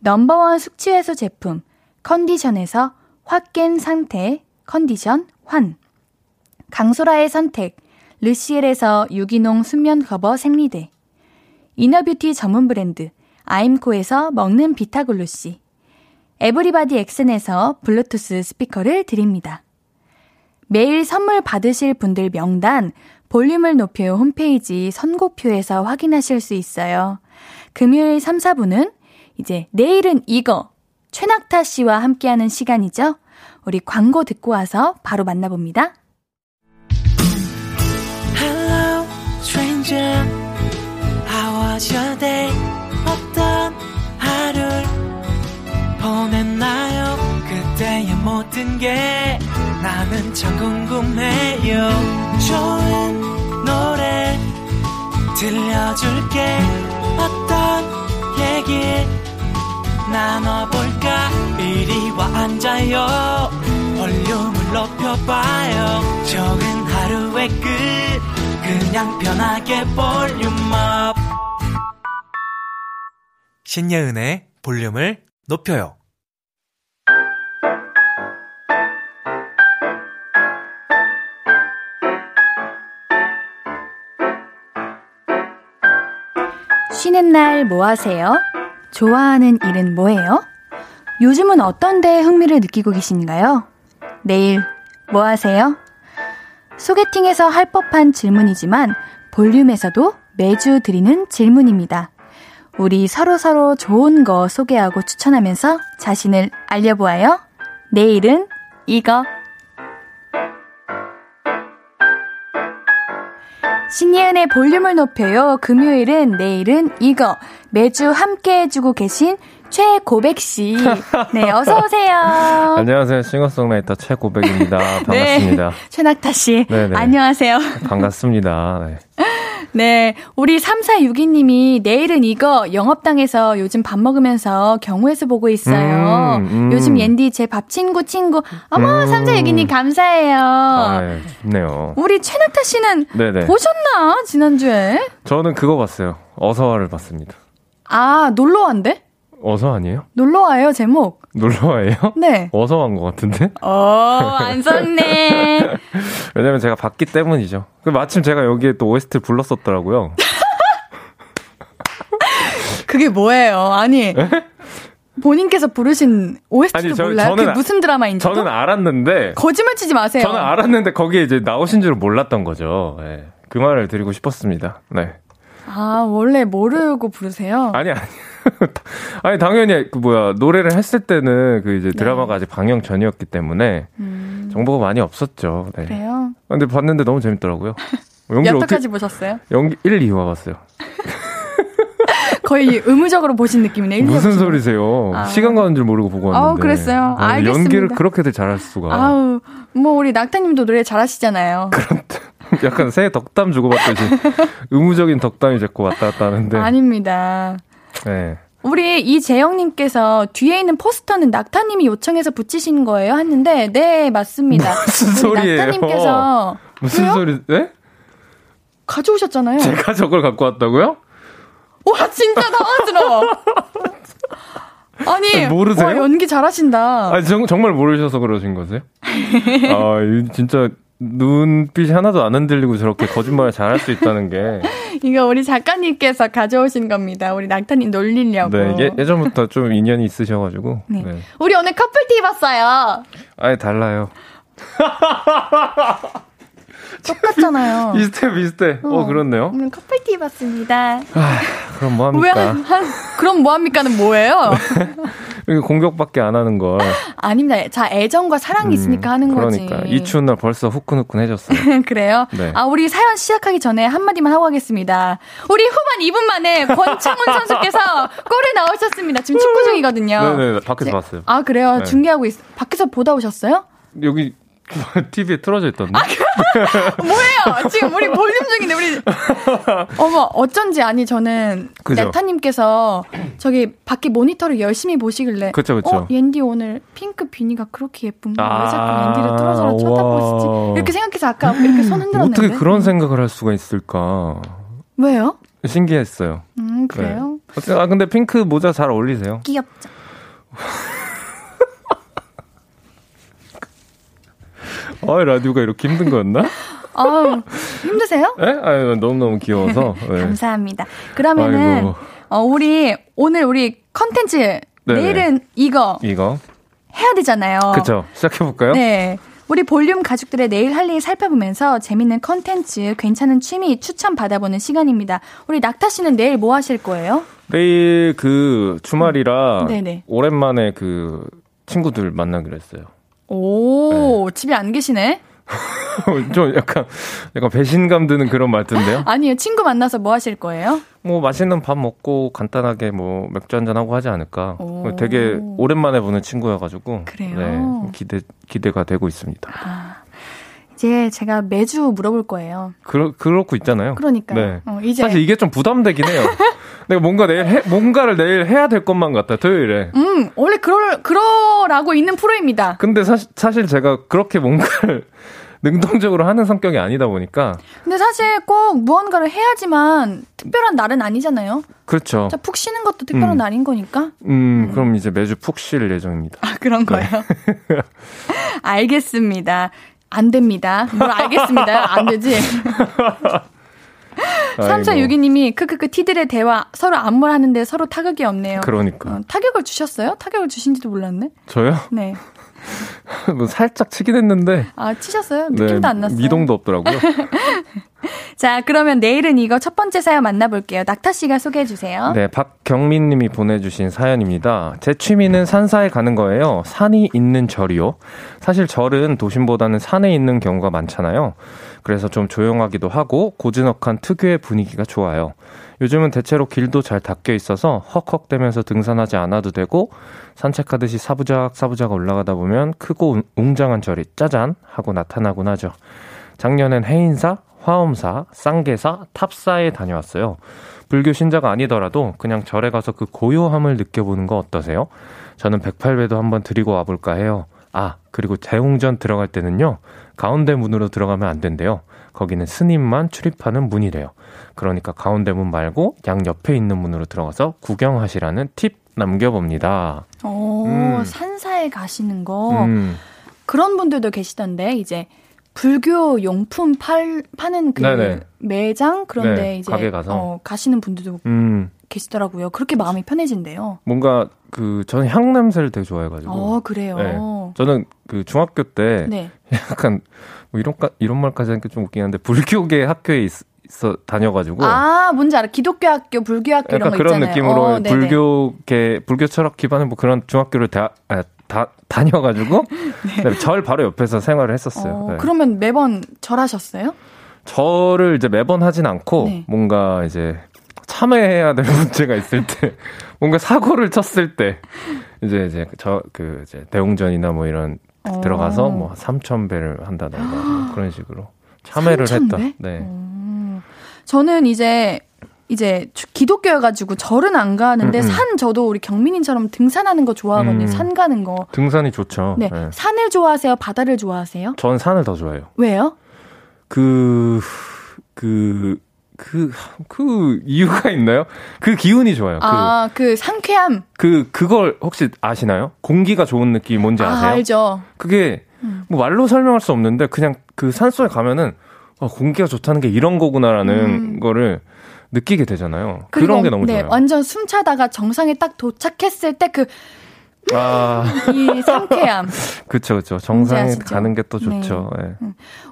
넘버원 숙취 해소 제품 컨디션에서 확 깬 상태 컨디션 환 강소라의 선택 르시엘에서 유기농 순면 커버 생리대 inner beauty 전문 브랜드 아임코에서 먹는 비타글루시 에브리바디 엑센에서 블루투스 스피커를 드립니다. 매일 선물 받으실 분들 명단 볼륨을 높여 홈페이지 선곡표에서 확인하실 수 있어요. 금요일 3, 4분은 이제 내일은 이거 최낙타 씨와 함께하는 시간이죠. 우리 광고 듣고 와서 바로 만나봅니다. Hello, stranger. How was your day? 어떤 하루를 보냈나요? 그때의 모든 게 나는 참 궁금해요. 좋은 노래 들려줄게. 어떤 얘기 나눠볼까? 이리 와 앉아요. 볼륨을 높여봐요. 적은 하루의 끝. 그냥 편하게 볼륨업. 신예은의 볼륨을 높여요. 쉬는 날 뭐 하세요? 좋아하는 일은 뭐예요? 요즘은 어떤 데에 흥미를 느끼고 계신가요? 내일 뭐 하세요? 소개팅에서 할 법한 질문이지만 볼륨에서도 매주 드리는 질문입니다. 우리 서로서로 좋은 거 소개하고 추천하면서 자신을 알려보아요. 내일은 이거. 신예은의 볼륨을 높여요. 금요일은 내일은 이거. 매주 함께 해주고 계신 최고백 씨. 네, 어서 오세요. 안녕하세요. 싱어송라이터 최고백입니다. 반갑습니다. 네, 최낙타 씨. 네네. 안녕하세요. 반갑습니다. 네. 네, 우리 3462님이 내일은 이거 영업당에서 요즘 밥 먹으면서 경우에서 보고 있어요. 음, 음. 요즘 옌디 제 밥 친구 친구. 어머, 음. 3462님 감사해요. 아, 예, 좋네요. 우리 최낙타 씨는 네네. 보셨나? 지난주에? 저는 그거 봤어요. 어서와를 봤습니다. 아, 놀러완데? 어서 아니에요? 놀러 와요, 제목. 놀러와예요? 네. 어서 간것 같은데? 어, 안 썼네. 왜냐면 제가 봤기 때문이죠. 그 마침 제가 여기에 또 OST 불렀었더라고요. 그게 뭐예요? 아니. 본인께서 부르신 OST도 아니, 저- 몰라요? 저는 그게 아- 무슨 드라마인지? 저는 알았는데, 거짓말 치지 마세요. 저는 알았는데 거기에 이제 나오신 줄 몰랐던 거죠. 예. 그 말을 드리고 싶었습니다. 네. 아, 원래 모르고 부르세요? 아니, 아니. 아니, 당연히, 그, 뭐야, 노래를 했을 때는 그 이제 드라마가 아직 방영 전이었기 때문에 음, 정보가 많이 없었죠. 네. 그래요? 근데 봤는데 너무 재밌더라고요. 연기 몇 회까지 보셨어요? 연기 1, 2화 봤어요. 거의 의무적으로 보신 느낌이네. 무슨 소리세요? 아. 시간 가는 줄 모르고 보고 왔는데. 아우, 그랬어요. 아, 알겠습니다. 연기를 그렇게들 잘할 수가. 아우, 뭐 우리 낙타님도 노래 잘하시잖아요. 약간 새 덕담 주고받듯이 의무적인 덕담이 자꾸 왔다 갔다 하는데. 아닙니다. 네. 우리 이재영님께서 뒤에 있는 포스터는 낙타님이 요청해서 붙이신 거예요? 했는데 네 맞습니다. 무슨 소리예요? 낙타님께서 무슨 왜요? 소리? 네? 가져오셨잖아요. 제가 저걸 갖고 왔다고요? 와 진짜 당황스러워. 아니 모르세요? 와, 연기 잘하신다. 아, 정, 정말 모르셔서 그러신 거세요? 아, 이 진짜 눈빛이 하나도 안 흔들리고 저렇게 거짓말을 잘할 수 있다는 게. 이거 우리 작가님께서 가져오신 겁니다. 우리 낙타님 놀리려고. 네, 예, 예전부터 좀 인연이 있으셔가지고. 네. 네. 우리 오늘 커플티 입었어요. 아예 달라요. 똑같잖아요. 비슷해, 비슷해. 어, 그렇네요. 오늘 커플티 입었습니다. 아, 그럼 뭐왜 합니까? 한, 한 그럼 뭐합니까는 뭐예요? 공격밖에 안 하는 걸. 아닙니다. 자 애정과 사랑이 있으니까 하는 거지. 그러니까. 이 추운 날 벌써 후끈후끈해졌어요. 그래요? 네. 아, 우리 사연 시작하기 전에 한마디만 하고 가겠습니다. 우리 후반 2분 만에 권창훈 선수께서 골을 넣으셨습니다. 지금 축구 중이거든요. 네네, 밖에서 제- 봤어요. 아, 그래요? 네. 중계하고 있, 밖에서 보다 오셨어요? 여기 TV에 틀어져 있던데. 아, 뭐예요? 지금 우리 볼륨 중인데, 우리. 어머, 어쩐지, 아니, 저는. 그죠? 네타님께서 저기 밖에 모니터를 열심히 보시길래. 그쵸, 그쵸. 어, 옌디 오늘 핑크 비니가 그렇게 예쁜가? 왜 아, 자꾸 옌디를 뚫어져라 쳐다보시지? 와. 이렇게 생각해서 아까 이렇게 손 흔들었는데. 어떻게 그런 생각을 할 수가 있을까? 왜요? 신기했어요. 음, 그래요? 네. 아, 근데 핑크 모자 잘 어울리세요. 귀엽죠. 아, 라디오가 이렇게 힘든 거였나? 아 힘드세요? 예? 아, 너무너무 귀여워서. 네. 감사합니다. 그러면은 아이고. 어, 우리 오늘 우리 컨텐츠 내일은 이거 이거. 해야 되잖아요. 그쵸. 시작해 볼까요? 네. 우리 볼륨 가족들의 내일 할 일 살펴보면서 재밌는 컨텐츠, 괜찮은 취미 추천 받아보는 시간입니다. 우리 낙타 씨는 내일 뭐 하실 거예요? 내일 그 주말이라 네네. 오랜만에 그 친구들 만나기로 했어요. 오, 집에 안 계시네? 좀 약간, 약간 배신감 드는 그런 말투인데요? 아니요, 친구 만나서 뭐 하실 거예요? 뭐 맛있는 밥 먹고 간단하게 뭐 맥주 한잔 하고 하지 않을까. 오. 되게 오랜만에 보는 친구여가지고. 그래요? 네, 기대, 기대가 되고 있습니다. 이제 제가 매주 물어볼 거예요. 그러, 그렇고 있잖아요. 그러니까요. 네. 어, 이제 사실 이게 좀 부담되긴 해요. 내가 뭔가 내일 해, 뭔가를 내일 해야 될 것만 같아, 토요일에. 음, 원래 그럴, 그러라고 있는 프로입니다. 근데 사실, 사실 제가 그렇게 뭔가를 능동적으로 하는 성격이 아니다 보니까. 근데 사실 꼭 무언가를 해야지만 특별한 날은 아니잖아요. 그렇죠. 자, 푹 쉬는 것도 특별한 음. 날인 거니까. 음, 그럼 이제 매주 푹 쉴 예정입니다. 아, 그런 거예요? 알겠습니다. 안 됩니다. 뭘 알겠습니다. 안 되지. 3462님이 크크크 티들의 대화 서로 안무하는데 서로 타격이 없네요. 그러니까. 어, 타격을 주셨어요? 타격을 주신지도 몰랐네. 저요? 네. 뭐 살짝 치긴 했는데. 아 치셨어요? 느낌도 안 났어요. 네, 미동도 없더라고요. 자 그러면 내일은 이거 첫 번째 사연 만나볼게요. 낙타 씨가 소개해 주세요. 네, 박경민 님이 보내주신 사연입니다. 제 취미는 산사에 가는 거예요. 산이 있는 절이요. 사실 절은 도심보다는 산에 있는 경우가 많잖아요. 그래서 좀 조용하기도 하고 고즈넉한 특유의 분위기가 좋아요. 요즘은 대체로 길도 잘 닦여 있어서 헉헉대면서 등산하지 않아도 되고 산책하듯이 사부작 사부작 올라가다 보면 크고 웅- 웅장한 절이 짜잔 하고 나타나곤 하죠. 작년엔 해인사, 화엄사, 쌍계사, 탑사에 다녀왔어요. 불교 신자가 아니더라도 그냥 절에 가서 그 고요함을 느껴보는 거 어떠세요? 저는 108배도 한번 드리고 와볼까 해요. 아, 그리고 대웅전 들어갈 때는요, 가운데 문으로 들어가면 안 된대요. 거기는 스님만 출입하는 문이래요. 그러니까 가운데 문 말고 양 옆에 있는 문으로 들어가서 구경하시라는 팁 남겨봅니다. 오 음. 산사에 가시는 거 음, 그런 분들도 계시던데 이제 불교 용품 팔 파는 그 네네. 매장 그런데 네, 이제 가게 가서. 어, 가시는 분들도 음, 계시더라고요. 그렇게 마음이 편해진대요. 뭔가 그, 저는 향 냄새를 되게 좋아해가지고. 어 그래요. 네. 저는 그 중학교 때 네. 약간 뭐 이런 까- 이런 말까지 하니까 좀 웃긴 한데 불교계 학교에 있, 어 다녀가지고 아 뭔지 알아. 기독교 학교, 불교 학교 이런 약간 거 그런 있잖아요. 느낌으로 어. 불교계 불교 철학 기반의 뭐 그런 중학교를 다, 아, 다 다녀가지고 그다음에 절 바로 옆에서 생활을 했었어요. 어, 네. 그러면 매번 절하셨어요? 절을 이제 매번 하진 않고 네. 뭔가 이제 참회해야 될 문제가 있을 때, 뭔가 사고를 쳤을 때, 이제 이제 저 그 이제 대웅전이나 뭐 이런 어. 들어가서 뭐 3천 배를 한다던가 뭐 그런 식으로 참회를 3,000 했다. 배? 네. 어. 저는 이제 이제 주- 기독교여가지고 절은 안 가는데 음, 음. 산 저도 우리 경민이처럼 등산하는 거 좋아하거든요. 음. 산 가는 거. 등산이 좋죠. 네. 네. 산을 좋아하세요? 바다를 좋아하세요? 전 산을 더 좋아해요. 왜요? 그, 그, 그, 그 이유가 있나요? 그 기운이 좋아요. 아, 그 상쾌함. 그, 그, 그걸 혹시 아시나요? 공기가 좋은 느낌이 뭔지 아, 아세요? 알죠. 그게 음. 뭐 말로 설명할 수 없는데 그냥 그 산속에 가면은 아, 공기가 좋다는 게 이런 거구나라는 음. 거를 느끼게 되잖아요. 그런 게 너무 네, 좋아요. 완전 숨 차다가 정상에 딱 도착했을 때그 이 아, 상쾌함. 그쵸, 그쵸. 정상에? 가는 게 또 좋죠. 예.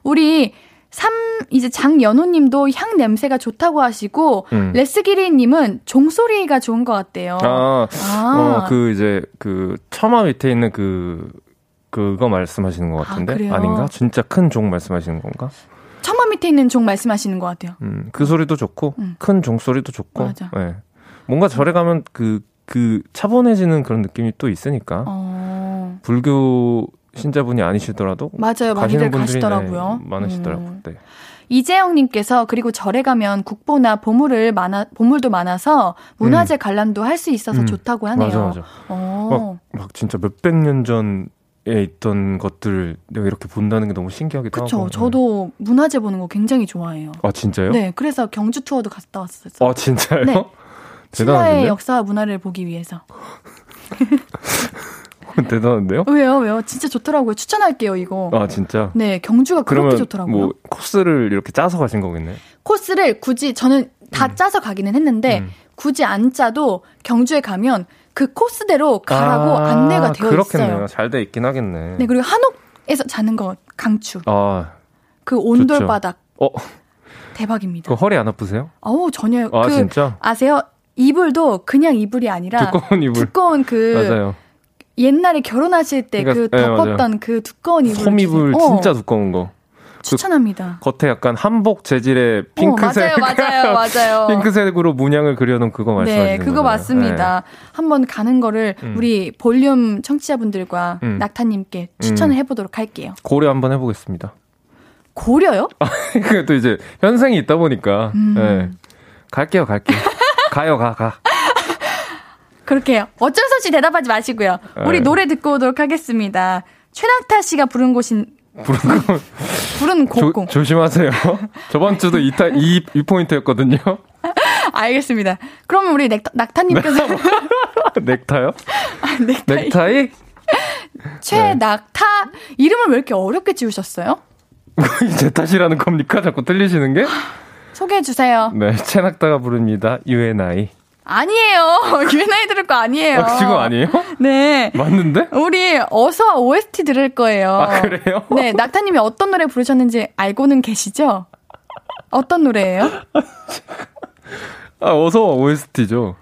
우리 삼 이제 장연호 님도 향 냄새가 좋다고 하시고 음. 레스기리 님은 종소리가 좋은 것 같대요. 아, 아. 어, 그 이제 그 처마 밑에 있는 그 그거 말씀하시는 것 같은데 아? 아닌가? 진짜 큰 종 말씀하시는 건가? 처마 밑에 있는 종 말씀하시는 것 같아요. 음, 그 소리도 좋고 음. 큰종 소리도 좋고, 맞아. 예. 뭔가 절에 가면 그그 차분해지는 그런 느낌이 또 있으니까 어, 불교 신자분이 아니시더라도 맞아요. 많이들 가시는 분들이 가시더라고요. 네, 많으시더라고요. 음. 네. 이재영님께서 그리고 절에 가면 국보나 보물을 많아 보물도 많아서 문화재 관람도 할 수 있어서 음. 좋다고 하네요. 맞아, 맞아. 어. 막 진짜 몇백 년 전 에 있던 것들 내가 이렇게 본다는 게 너무 신기하기도 그쵸. 하고. 저도 문화재 보는 거 굉장히 좋아해요. 아 진짜요? 네, 그래서 경주 투어도 갔다 왔었어요. 아 진짜요? 네. 신라의 대단한데요? 역사와 문화를 보기 위해서. 대단한데요? 왜요? 왜요? 진짜 좋더라고요. 추천할게요, 이거. 아 진짜. 네, 경주가 그렇게 좋더라고요. 뭐 코스를 이렇게 짜서 가신 거겠네. 코스를 굳이 저는 다 짜서 가기는 했는데 음. 굳이 안 짜도 경주에 가면 그 코스대로 가라고 아, 안내가 되어 그렇겠네요. 있어요. 잘 돼 있긴 하겠네. 네, 그리고 한옥에서 자는 거 강추. 아, 그 온돌바닥 어, 대박입니다. 그 허리 안 아프세요? 어우, 전혀 아 그 진짜? 아세요? 이불도 그냥 이불이 아니라 두꺼운 이불. 두꺼운 그 맞아요. 옛날에 결혼하실 때그 그러니까, 네, 덮었던 그 두꺼운 이불 주세요. 어, 진짜 두꺼운 거. 추천합니다. 겉에 약간 한복 재질의 어, 핑크색. 맞아요, 맞아요, 맞아요. 핑크색으로 문양을 그려놓은 그거 말씀하시는 네, 거죠? 그거 맞습니다. 한번 가는 거를 음. 우리 볼륨 청취자분들과 음. 낙타님께 추천을 해보도록 할게요. 고려 한번 해보겠습니다. 고려요? 그또 이제 현생이 있다 보니까 음. 네. 갈게요, 갈게요. 가요, 가, 가. 그렇게 어쩔 수 없이 대답하지 마시고요. 우리 네. 노래 듣고 오도록 하겠습니다. 최낙타 씨가 부른 곳인 부른 거 부른 조, 곡. 조심하세요. 저번 주도 이, 타, 이, 이 포인트였거든요. 알겠습니다. 그러면 우리 낙타, 낙타님께서 넥타요? 넥타이. 넥타이? 최낙타 이름을 왜 이렇게 어렵게 지으셨어요? 제 탓이라는 겁니까? 자꾸 틀리시는 게? 소개해 주세요. 네, 채낙다가 부릅니다. UNI. 아니에요. 유엔아이 들을 거 아니에요. 어, 지금 아니에요? 네. 맞는데? 우리 어서 OST 들을 거예요. 아, 그래요? 네, 낙타님이 어떤 노래 부르셨는지 알고는 계시죠? 어떤 노래예요? 아, 어서 OST죠.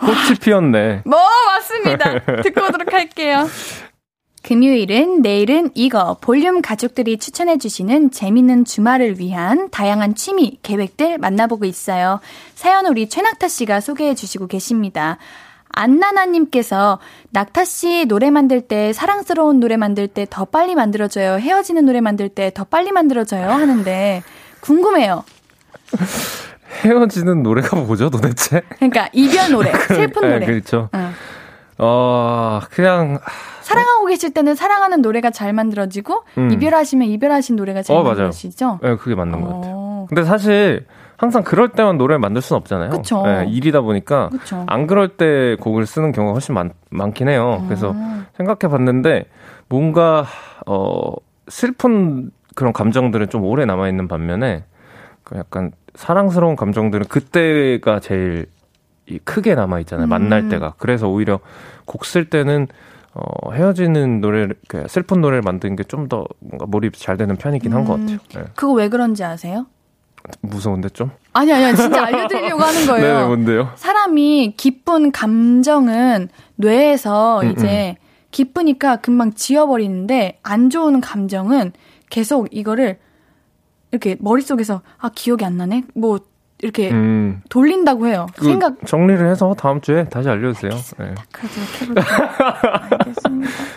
꽃이 피었네. 뭐 맞습니다. 듣고 오도록 할게요. 금요일은 내일은 이거 볼륨 가족들이 추천해 주시는 재밌는 주말을 위한 다양한 취미 계획들 만나보고 있어요. 사연 우리 최낙타 씨가 소개해 주시고 계십니다. 안나나님께서 낙타 씨 노래 만들 때 사랑스러운 노래 만들 때 더 빨리 만들어져요. 헤어지는 노래 만들 때 더 빨리 만들어져요 하는데 궁금해요. 헤어지는 노래가 뭐죠, 도대체? 그러니까 이별 노래, 슬픈 네, 노래. 그렇죠. 응. 어, 그냥, 사랑하고 계실 때는 사랑하는 노래가 잘 만들어지고 음. 이별하시면 이별하신 노래가 잘 어. 만들어지죠. 네, 그게 맞는 것 같아요. 어, 근데 사실, 항상 그럴 때만 노래를 만들 수는 없잖아요. 그쵸. 네, 일이다 보니까, 그렇죠. 안 그럴 때 곡을 쓰는 경우가 훨씬 많, 많긴 해요. 그래서 음. 생각해 봤는데, 뭔가, 어, 슬픈 그런 감정들은 좀 오래 남아 있는 반면에, 그 약간 사랑스러운 감정들은 그때가 제일 이 크게 남아 있잖아요. 음. 만날 때가. 그래서 오히려 곡 쓸 때는, 어, 헤어지는 노래를, 그 슬픈 노래를 만드는 게 좀 더 뭔가 몰입 잘 되는 편이긴 한것 음. 같아요. 네. 그거 왜 그런지 아세요? 무서운데 좀? 아니 아니 진짜 알려드리려고 하는 거예요. 네네, 뭔데요? 사람이 기쁜 감정은 뇌에서 음, 이제 기쁘니까 금방 지워버리는데 안 좋은 감정은 계속 이거를 이렇게 머릿속에서 아 기억이 안 나네 뭐 이렇게 음. 돌린다고 해요. 그 생각 정리를 해서 다음 주에 다시 알려주세요. 네.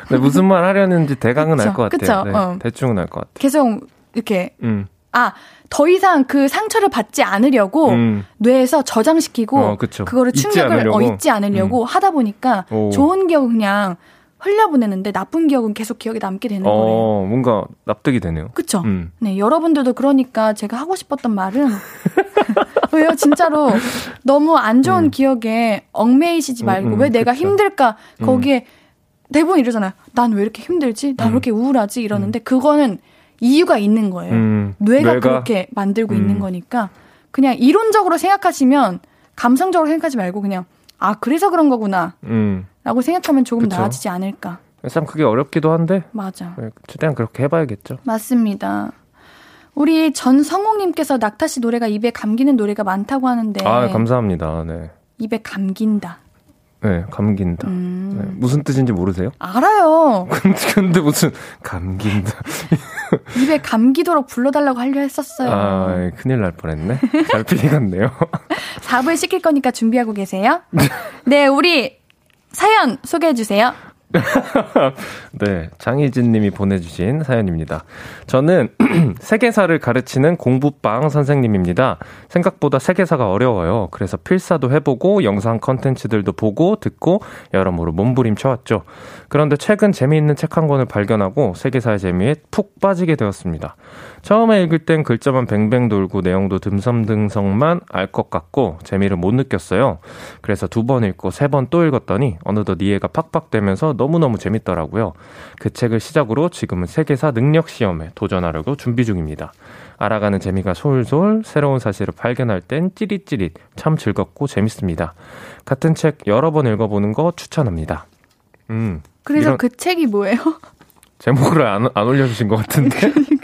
네, 무슨 말 하려는지 대강은 알 것 같아요. 네, 어. 대충은 알 것 같아요. 계속 이렇게 음. 아, 더 이상 그 상처를 받지 않으려고 음. 뇌에서 저장시키고 어, 그거를 충격을 잊지, 어, 잊지 않으려고 음. 하다 보니까 오. 좋은 기억 그냥 흘려보내는데 나쁜 기억은 계속 기억에 남게 되는 어, 거예요. 뭔가 납득이 되네요. 그쵸? 음. 네, 여러분들도 그러니까 제가 하고 싶었던 말은 왜요? 진짜로 너무 안 좋은 음. 기억에 얽매이시지 말고 음, 음 왜 내가 그쵸. 힘들까? 음. 거기에 대부분 이러잖아요. 난 왜 이렇게 힘들지? 난 왜 이렇게 우울하지? 이러는데 그거는 이유가 있는 거예요. 음, 뇌가, 뇌가, 그렇게 만들고 음. 있는 거니까 그냥 이론적으로 생각하시면 감성적으로 생각하지 말고 그냥 아 그래서 그런 거구나 음. 라고 생각하면 조금 그쵸. 나아지지 않을까. 참 그게 어렵기도 한데 맞아. 네, 최대한 그렇게 해봐야겠죠. 맞습니다. 우리 전성욱님께서 낙타 씨 노래가 입에 감기는 노래가 많다고 하는데 아 감사합니다. 네. 입에 감긴다. 네, 감긴다. 음. 네, 무슨 뜻인지 모르세요? 알아요. 근데 무슨 감긴다. 입에 감기도록 불러달라고 하려 했었어요. 아, 예, 큰일 날 뻔했네. 잘 피해갔네요. 4부에 시킬 거니까 준비하고 계세요. 네, 우리 사연 소개해 주세요. 네, 장희진 님이 보내주신 사연입니다. 저는 세계사를 가르치는 공부방 선생님입니다. 생각보다 세계사가 어려워요. 그래서 필사도 해보고 영상 컨텐츠들도 보고 듣고 여러모로 몸부림쳐왔죠. 그런데 최근 재미있는 책 한 권을 발견하고 세계사의 재미에 푹 빠지게 되었습니다. 처음에 읽을 땐 글자만 뱅뱅 돌고 내용도 듬성듬성만 알 것 같고 재미를 못 느꼈어요. 그래서 두 번 읽고 세 번 또 읽었더니 어느덧 이해가 팍팍 되면서 너무너무 재밌더라고요. 그 책을 시작으로 지금은 세계사 능력 시험에 도전하려고 준비 중입니다. 알아가는 재미가 솔솔 새로운 사실을 발견할 땐 찌릿찌릿 참 즐겁고 재밌습니다. 같은 책 여러 번 읽어보는 거 추천합니다. 음. 그래서 이런... 그 책이 뭐예요? 제목을 안, 안 올려주신 것 같은데.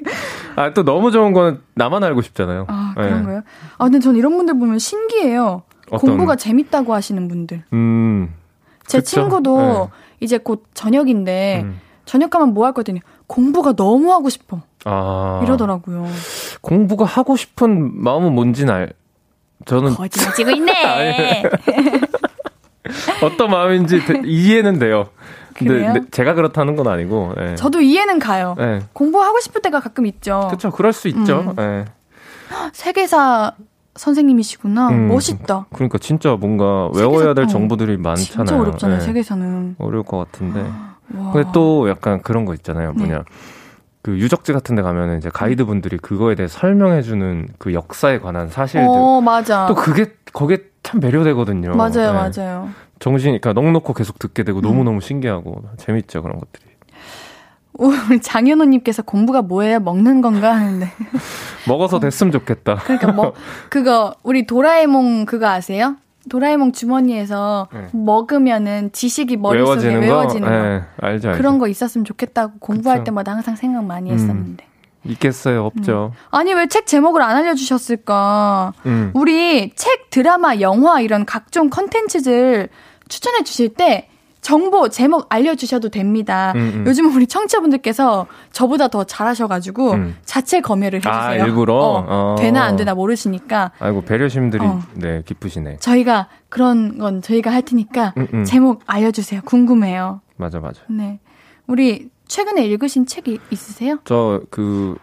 아, 또 너무 좋은 거는 나만 알고 싶잖아요. 아, 그런 네. 거요? 아, 근데 전 이런 분들 보면 신기해요. 어떤... 공부가 재밌다고 하시는 분들. 음. 제 그쵸? 친구도 네. 이제 곧 저녁인데 음. 저녁하면 뭐 할 거더니 공부가 너무 하고 싶어. 아. 이러더라고요. 공부가 하고 싶은 마음은 뭔지는 알. 저는 거짓말 치고 있네. 어떤 마음인지 이해는 돼요. 근데 네, 제가 그렇다는 건 아니고. 네. 저도 이해는 가요. 네. 공부하고 싶을 때가 가끔 있죠. 그렇죠. 그럴 수 있죠. 음. 세계사 선생님이시구나. 음, 멋있다. 그러니까 진짜 뭔가 외워야 될 어, 정보들이 많잖아요. 진짜 어렵잖아요, 네. 세계사는. 어려울 것 같은데. 와. 근데 또 약간 그런 거 있잖아요. 네. 뭐냐. 그 유적지 같은 데 가면은 이제 가이드 분들이 그거에 대해 설명해 주는 그 역사에 관한 사실들. 어, 맞아. 또 그게, 거기에 참 매료되거든요. 맞아요, 네. 맞아요. 정신, 그러니까 넉넉고 계속 듣게 되고 음. 너무너무 신기하고 재밌죠, 그런 것들이. 우리 장현우님께서 공부가 뭐예요? 먹는 건가 하는데. 먹어서 됐으면 좋겠다. 그러니까 뭐 그거 우리 도라에몽 그거 아세요? 도라에몽 주머니에서 네. 먹으면은 지식이 머릿속에 외워지는, 외워지는 거. 거. 네, 알죠, 알죠. 그런 거 있었으면 좋겠다고 공부할 그쵸. 때마다 항상 생각 많이 음. 했었는데. 음, 있겠어요, 없죠. 음. 아니 왜 책 제목을 안 알려주셨을까? 음. 우리 책, 드라마, 영화 이런 각종 컨텐츠들 추천해 주실 때 정보 제목 알려주셔도 됩니다. 음, 음. 요즘 우리 청취자분들께서 저보다 더 잘하셔가지고 음. 자체 검열을 해주세요. 아, 일부러 어, 어. 되나 안 되나 모르시니까. 아이고 배려심들이 어. 네 기쁘시네. 저희가 그런 건 저희가 할 테니까 음, 음. 제목 알려주세요. 궁금해요. 맞아 맞아. 네, 우리 최근에 읽으신 책이 있으세요? 저 그.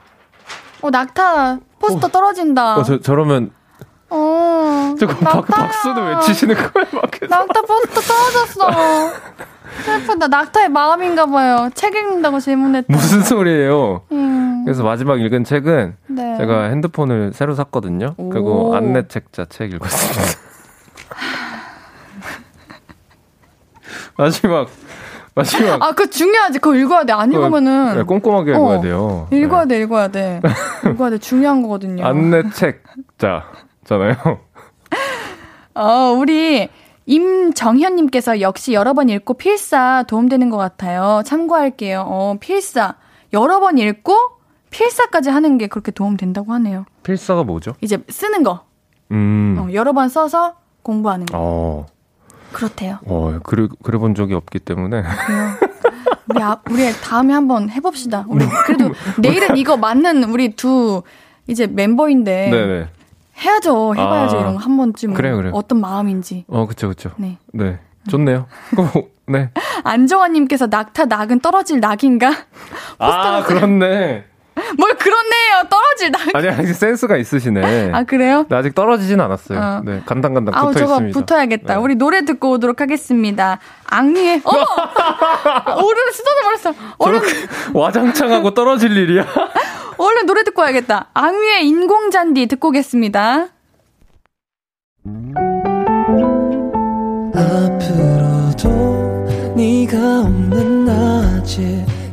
어 낙타 포스터 어. 떨어진다. 어, 저 저러면 어. 저거 박, 박수는 외치시는 거예요, 밖에서. 낙타 포스터 떨어졌어. 슬프다. 낙타의 마음인가 봐요. 책 읽는다고 질문했다. 무슨 소리예요? 음. 그래서 마지막 읽은 책은 네. 제가 핸드폰을 새로 샀거든요. 오. 그리고 안내 책 자 책 읽었습니다. 마지막 마지막. 아, 그 중요하지. 그거 읽어야 돼. 안 읽으면은. 네, 꼼꼼하게 읽어야 어, 돼요. 읽어야 네. 돼, 읽어야 돼. 읽어야 돼. 중요한 거거든요. 안내 책 자. 잖아요. 어, 우리 임정현님께서 역시 여러 번 읽고 필사 도움되는 것 같아요. 참고할게요. 어, 필사. 여러 번 읽고 필사까지 하는 게 그렇게 도움된다고 하네요. 필사가 뭐죠? 이제 쓰는 거. 음. 어, 여러 번 써서 공부하는 거. 어. 그렇대요. 어, 그래, 그래 본 적이 없기 때문에. 우리, 아, 우리 다음에 한번 해봅시다. 우리 그래도 내일은 이거 맞는 우리 두 이제 멤버인데. 네네. 해야죠. 해봐야죠. 아, 이런 거한 번쯤. 그래요, 그래요. 어떤 마음인지. 어, 그쵸, 그쵸. 네. 네. 좋네요. 네. 안정환님께서 낙타 낙은 떨어질 낙인가? 아, 그렇네. 뭘 그렇네요. 떨어질 낙. 아니, 아직 센스가 있으시네. 아 그래요? 나 아직 떨어지진 않았어요. 어. 네, 간당간당 아우 붙어 저거 있습니다. 붙어야겠다. 네. 우리 노래 듣고 오도록 하겠습니다. 악뮤의 어머 오르르 버렸어. 얼른 저렇게 와장창하고 떨어질 일이야? 얼른 노래 듣고 와야겠다. 악뮤의 인공잔디 듣고 오겠습니다. 앞으로도 네가 없는 낮에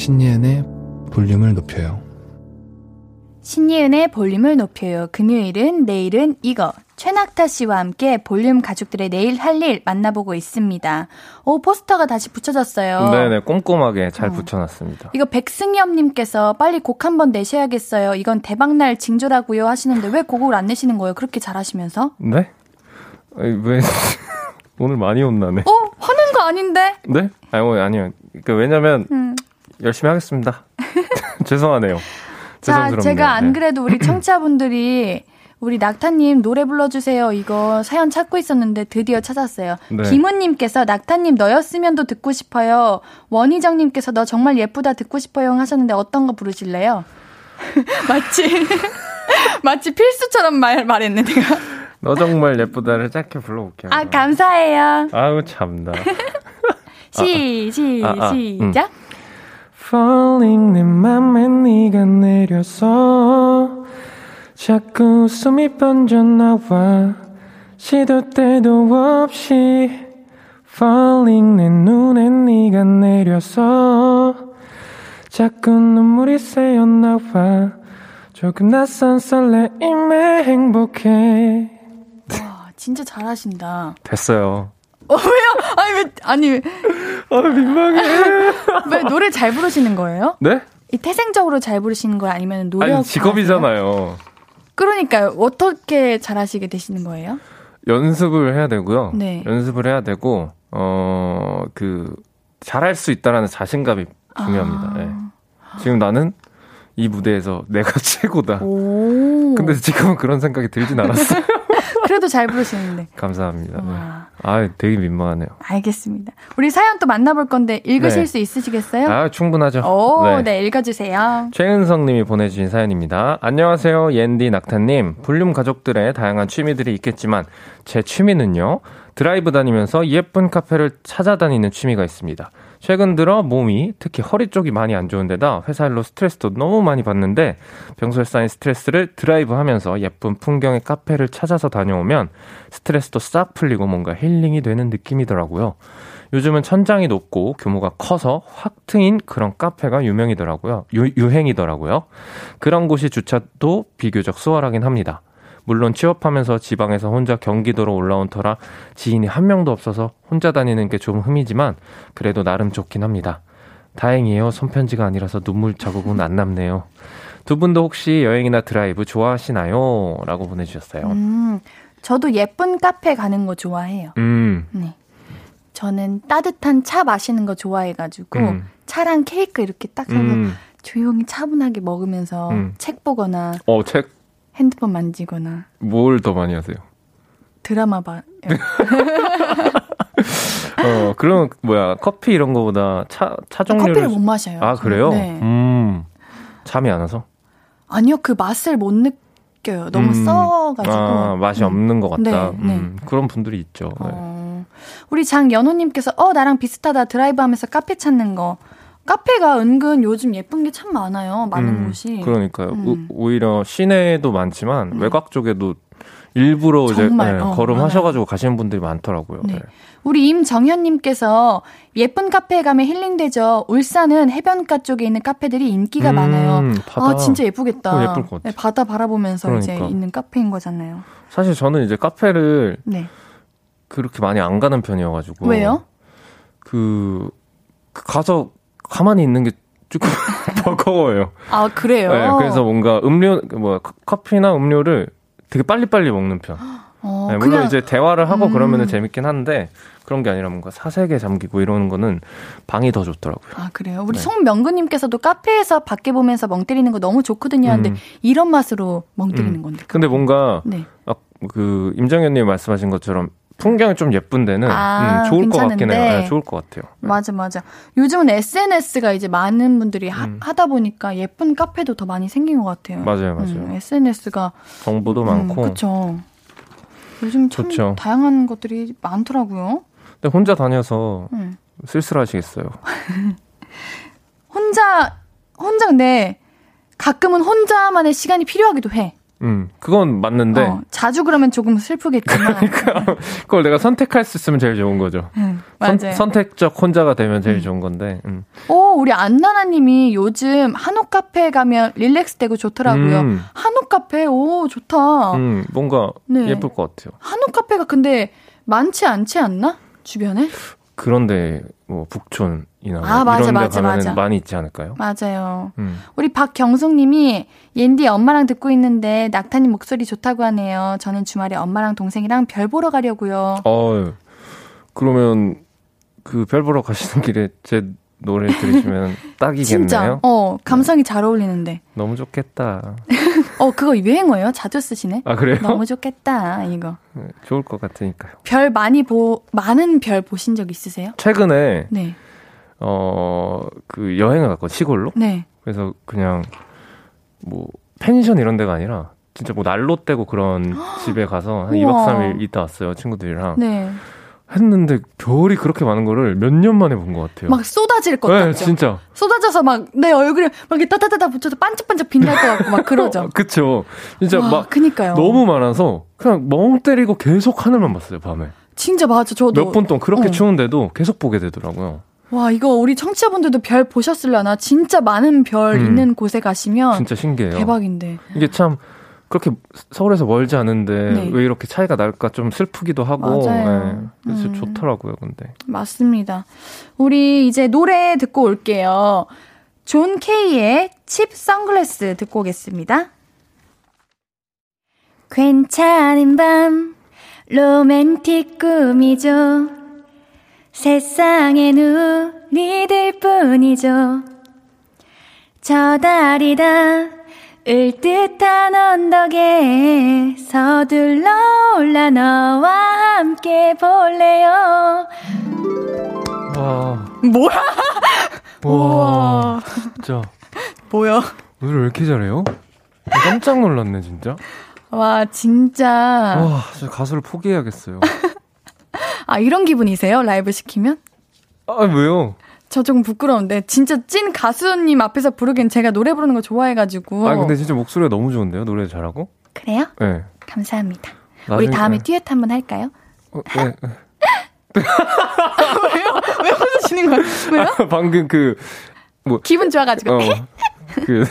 신예은의 볼륨을 높여요 신예은의 볼륨을 높여요. 금요일은 내일은 이거. 최낙타 씨와 함께 볼륨 가족들의 내일 할 일 만나보고 있습니다. 오, 포스터가 다시 붙여졌어요. 네네, 꼼꼼하게 잘 어. 붙여놨습니다. 이거 백승엽님께서 빨리 곡 한 번 내셔야겠어요. 이건 대박날 징조라고요 하시는데 왜 곡을 안 내시는 거예요? 그렇게 잘하시면서? 네? 아니, 왜, 오늘 많이 혼나네. 어? 화낸 거 아닌데? 네? 아니, 뭐, 아니요. 그, 왜냐면, 음. 열심히 하겠습니다. 죄송하네요. 자. 제가 안 네. 그래도 우리 청취자분들이 우리 낙타님 노래 불러주세요. 이거 사연 찾고 있었는데 드디어 찾았어요. 네. 김은님께서 낙타님 너였으면도 듣고 싶어요. 원희정님께서 너 정말 예쁘다 듣고 싶어요 하셨는데 어떤 거 부르실래요? 마치 마치 필수처럼 말 말했네 내가. 너 정말 예쁘다를 짧게 불러볼게요. 아 감사해요. 아우, 참나. 시, 시, 아, 아, 시작. Falling 내 맘에 네가 내려서 자꾸 숨이 번져나와. 시도 때도 없이 Falling 내 눈에 네가 내려서 자꾸 눈물이 새어나와. 조금 낯선 설레임에 행복해. 와, 진짜 잘하신다. 됐어요 어 왜요? 아니 왜 아니 왜, 아 민망해 왜 노래 잘 부르시는 거예요? 네? 이 태생적으로 잘 부르시는 거예요? 아니면 노력? 아니 직업이잖아요 그러니까요. 어떻게 잘하시게 되시는 거예요? 연습을 해야 되고요. 네. 연습을 해야 되고 어 그 잘할 수 있다라는 자신감이 중요합니다. 아. 예. 지금 나는 이 무대에서 내가 최고다. 오. 근데 지금은 그런 생각이 들진 않았어요. 그래도 잘 부르시는데. 감사합니다. 네. 와, 아, 되게 민망하네요. 알겠습니다. 우리 사연 또 만나볼 건데 읽으실 네. 수 있으시겠어요? 아, 충분하죠. 오, 네. 읽어주세요. 최은성 님이 보내주신 사연입니다. 안녕하세요. 옌디 낙타님. 볼륨 가족들의 다양한 취미들이 있겠지만, 제 취미는요, 드라이브 다니면서 예쁜 카페를 찾아다니는 취미가 있습니다. 최근 들어 몸이, 특히 허리 쪽이 많이 안 좋은데다 회사 일로 스트레스도 너무 많이 받는데, 평소에 쌓인 스트레스를 드라이브 하면서 예쁜 풍경의 카페를 찾아서 다녀오면, 스트레스도 싹 풀리고 뭔가 힐링이 되는 느낌이더라고요. 요즘은 천장이 높고 규모가 커서 확 트인 그런 카페가 유명이더라고요. 유, 유행이더라고요. 그런 곳이 주차도 비교적 수월하긴 합니다. 물론 취업하면서 지방에서 혼자 경기도로 올라온 터라 지인이 한 명도 없어서 혼자 다니는 게 좀 흠이지만 그래도 나름 좋긴 합니다. 다행이에요. 손편지가 아니라서 눈물 자국은 안 남네요. 두 분도 혹시 여행이나 드라이브 좋아하시나요? 라고 보내주셨어요. 음, 저도 예쁜 카페 가는 거 좋아해요. 음, 네. 저는 따뜻한 차 마시는 거 좋아해가지고, 음. 차랑 케이크 이렇게 딱 하고 음. 조용히 차분하게 먹으면서 음. 책 보거나 어, 책, 핸드폰 만지거나 뭘 더 많이 하세요? 드라마 봐. 어, 그럼 뭐야 커피 이런 거보다 차, 차 종류를 커피를 못 마셔요. 아. 그래요? 네. 음, 잠이 안 와서. 아니요, 그 맛을 못 느껴요. 너무 음. 써가지고. 아, 맛이 음. 없는 것 같다. 네, 네. 음, 그런 분들이 있죠. 네. 어, 우리 장연호님께서 어 나랑 비슷하다 드라이브 하면서 카페 찾는 거. 카페가 은근 요즘 예쁜 게 참 많아요. 많은 음, 곳이. 그러니까요. 음. 오- 오히려 시내에도 많지만 음. 외곽 쪽에도 일부러 정말, 이제 네, 어, 걸음하셔가지고 가시는 분들이 많더라고요. 네. 네. 우리 임정현님께서 예쁜 카페에 가면 힐링되죠. 울산은 해변가 쪽에 있는 카페들이 인기가 음, 많아요. 바다. 아 진짜 예쁘겠다. 어, 예쁠 것 같아. 네, 바다 바라보면서 이제 그러니까. 있는 카페인 거잖아요. 사실 저는 이제 카페를 네. 그렇게 많이 안 가는 편이어가지고. 왜요? 그, 그 가서 가만히 있는 게 조금 버거워요. 아 그래요. 네, 그래서 뭔가 음료, 뭐 커피나 음료를 되게 빨리빨리 먹는 편. 어, 네, 물론 그냥 이제 대화를 하고 음. 그러면은 재밌긴 한데 그런 게 아니라 뭔가 사색에 잠기고 이러는 거는 방이 더 좋더라고요. 아 그래요. 우리 네. 송명근님께서도 카페에서 밖에 보면서 멍 때리는 거 너무 좋거든요. 근데 음. 이런 맛으로 멍 때리는 음. 건데. 근데 뭔가 네. 아, 그 임정현님 말씀하신 것처럼 풍경이 좀 예쁜 데는 아, 음, 좋을 것 같긴 괜찮은데. 해요. 네, 좋을 것 같아요. 맞아 맞아. 요즘은 SNS가 이제 많은 분들이 하, 음. 다 보니까 예쁜 카페도 더 많이 생긴 것 같아요. 맞아요, 맞아요. 음, SNS가 정보도 많고. 그렇죠. 요즘 참 좋죠. 다양한 것들이 많더라고요. 근데 혼자 다녀서 음. 쓸쓸하시겠어요. 혼자 혼자 근데 가끔은 혼자만의 시간이 필요하기도 해. 음, 그건 맞는데 어, 자주 그러면 조금 슬프겠지만. 그걸 내가 선택할 수 있으면 제일 좋은 거죠. 음, 맞아요. 선, 선택적 혼자가 되면 제일 좋은 건데. 음. 오, 우리 안나나님이 요즘 한옥 카페 가면 릴렉스 되고 좋더라고요. 음. 한옥 카페, 오, 좋다. 음, 뭔가 네. 예쁠 것 같아요. 한옥 카페가 근데 많지 않지 않나? 주변에? 그런데 뭐 북촌이나 아, 뭐 맞아, 이런 데 맞아, 가면 맞아. 많이 있지 않을까요? 맞아요. 음. 우리 박경숙 님이 옌디 엄마랑 듣고 있는데 낙타님 목소리 좋다고 하네요. 저는 주말에 엄마랑 동생이랑 별 보러 가려고요. 어, 그러면 그 별 보러 가시는 길에 제 노래 들으시면 딱이겠네요. 진짜, 어, 감성이 잘 어울리는데. 너무 좋겠다. 어, 그거 유행어예요? 자주 쓰시네? 아 그래요? 너무 좋겠다, 이거. 네, 좋을 것 같으니까요. 별 많이 보, 많은 별 보신 적 있으세요? 최근에 네. 어 그 여행을 갔거든 시골로. 네. 그래서 그냥 뭐 펜션 이런 데가 아니라 진짜 뭐 난로 떼고 그런 집에 가서 한 우와. 2박 3일 있다 왔어요 친구들이랑 네. 했는데 별이 그렇게 많은 거를 몇 년 만에 본 것 같아요. 막 쏟아질 것 네, 같죠? 진짜. 쏟아져서 막 내 얼굴에 막 이렇게 따다다다 붙여서 반짝반짝 빛날 것 같고 막 그러죠. 그쵸. 진짜 와, 막 그니까요. 너무 많아서 그냥 멍 때리고 계속 하늘만 봤어요 밤에. 진짜 맞아. 저도 몇 분 동안 그렇게 어. 추운데도 계속 보게 되더라고요. 와 이거 우리 청취자분들도 별 보셨을려나? 진짜 많은 별 음. 있는 곳에 가시면 진짜 신기해요. 대박인데. 이게 참 그렇게 서울에서 멀지 않은데 네. 왜 이렇게 차이가 날까 좀 슬프기도 하고 맞아요. 네. 그래서 음. 좋더라고요. 근데 맞습니다. 우리 이제 노래 듣고 올게요. John K의 Cheap Sunglasses 듣고 오겠습니다. 괜찮은 밤 로맨틱 꿈이죠. 세상엔 우리들 뿐이죠. 저 달이다 을듯한 언덕에 서둘러 올라 너와 함께 볼래요. 와, 뭐야? 와. 진짜 뭐야? 오늘 왜 이렇게 잘해요? 깜짝 놀랐네 진짜. 와, 진짜. 와, 진짜 가수를 포기해야겠어요. 아, 이런 기분이세요? 라이브 시키면? 아 왜요? 저 조금 부끄러운데. 진짜 찐 가수님 앞에서 부르긴 제가 노래 부르는 거 좋아해가지고. 아 근데 진짜 목소리가 너무 좋은데요? 노래 잘하고? 그래요? 네. 감사합니다. 우리 나중에- 다음에 네. 듀엣 한번 할까요? 어, 네. 왜 웃으시는 거예요? 왜요? 방금 그 기분 좋아가지고. 어, 그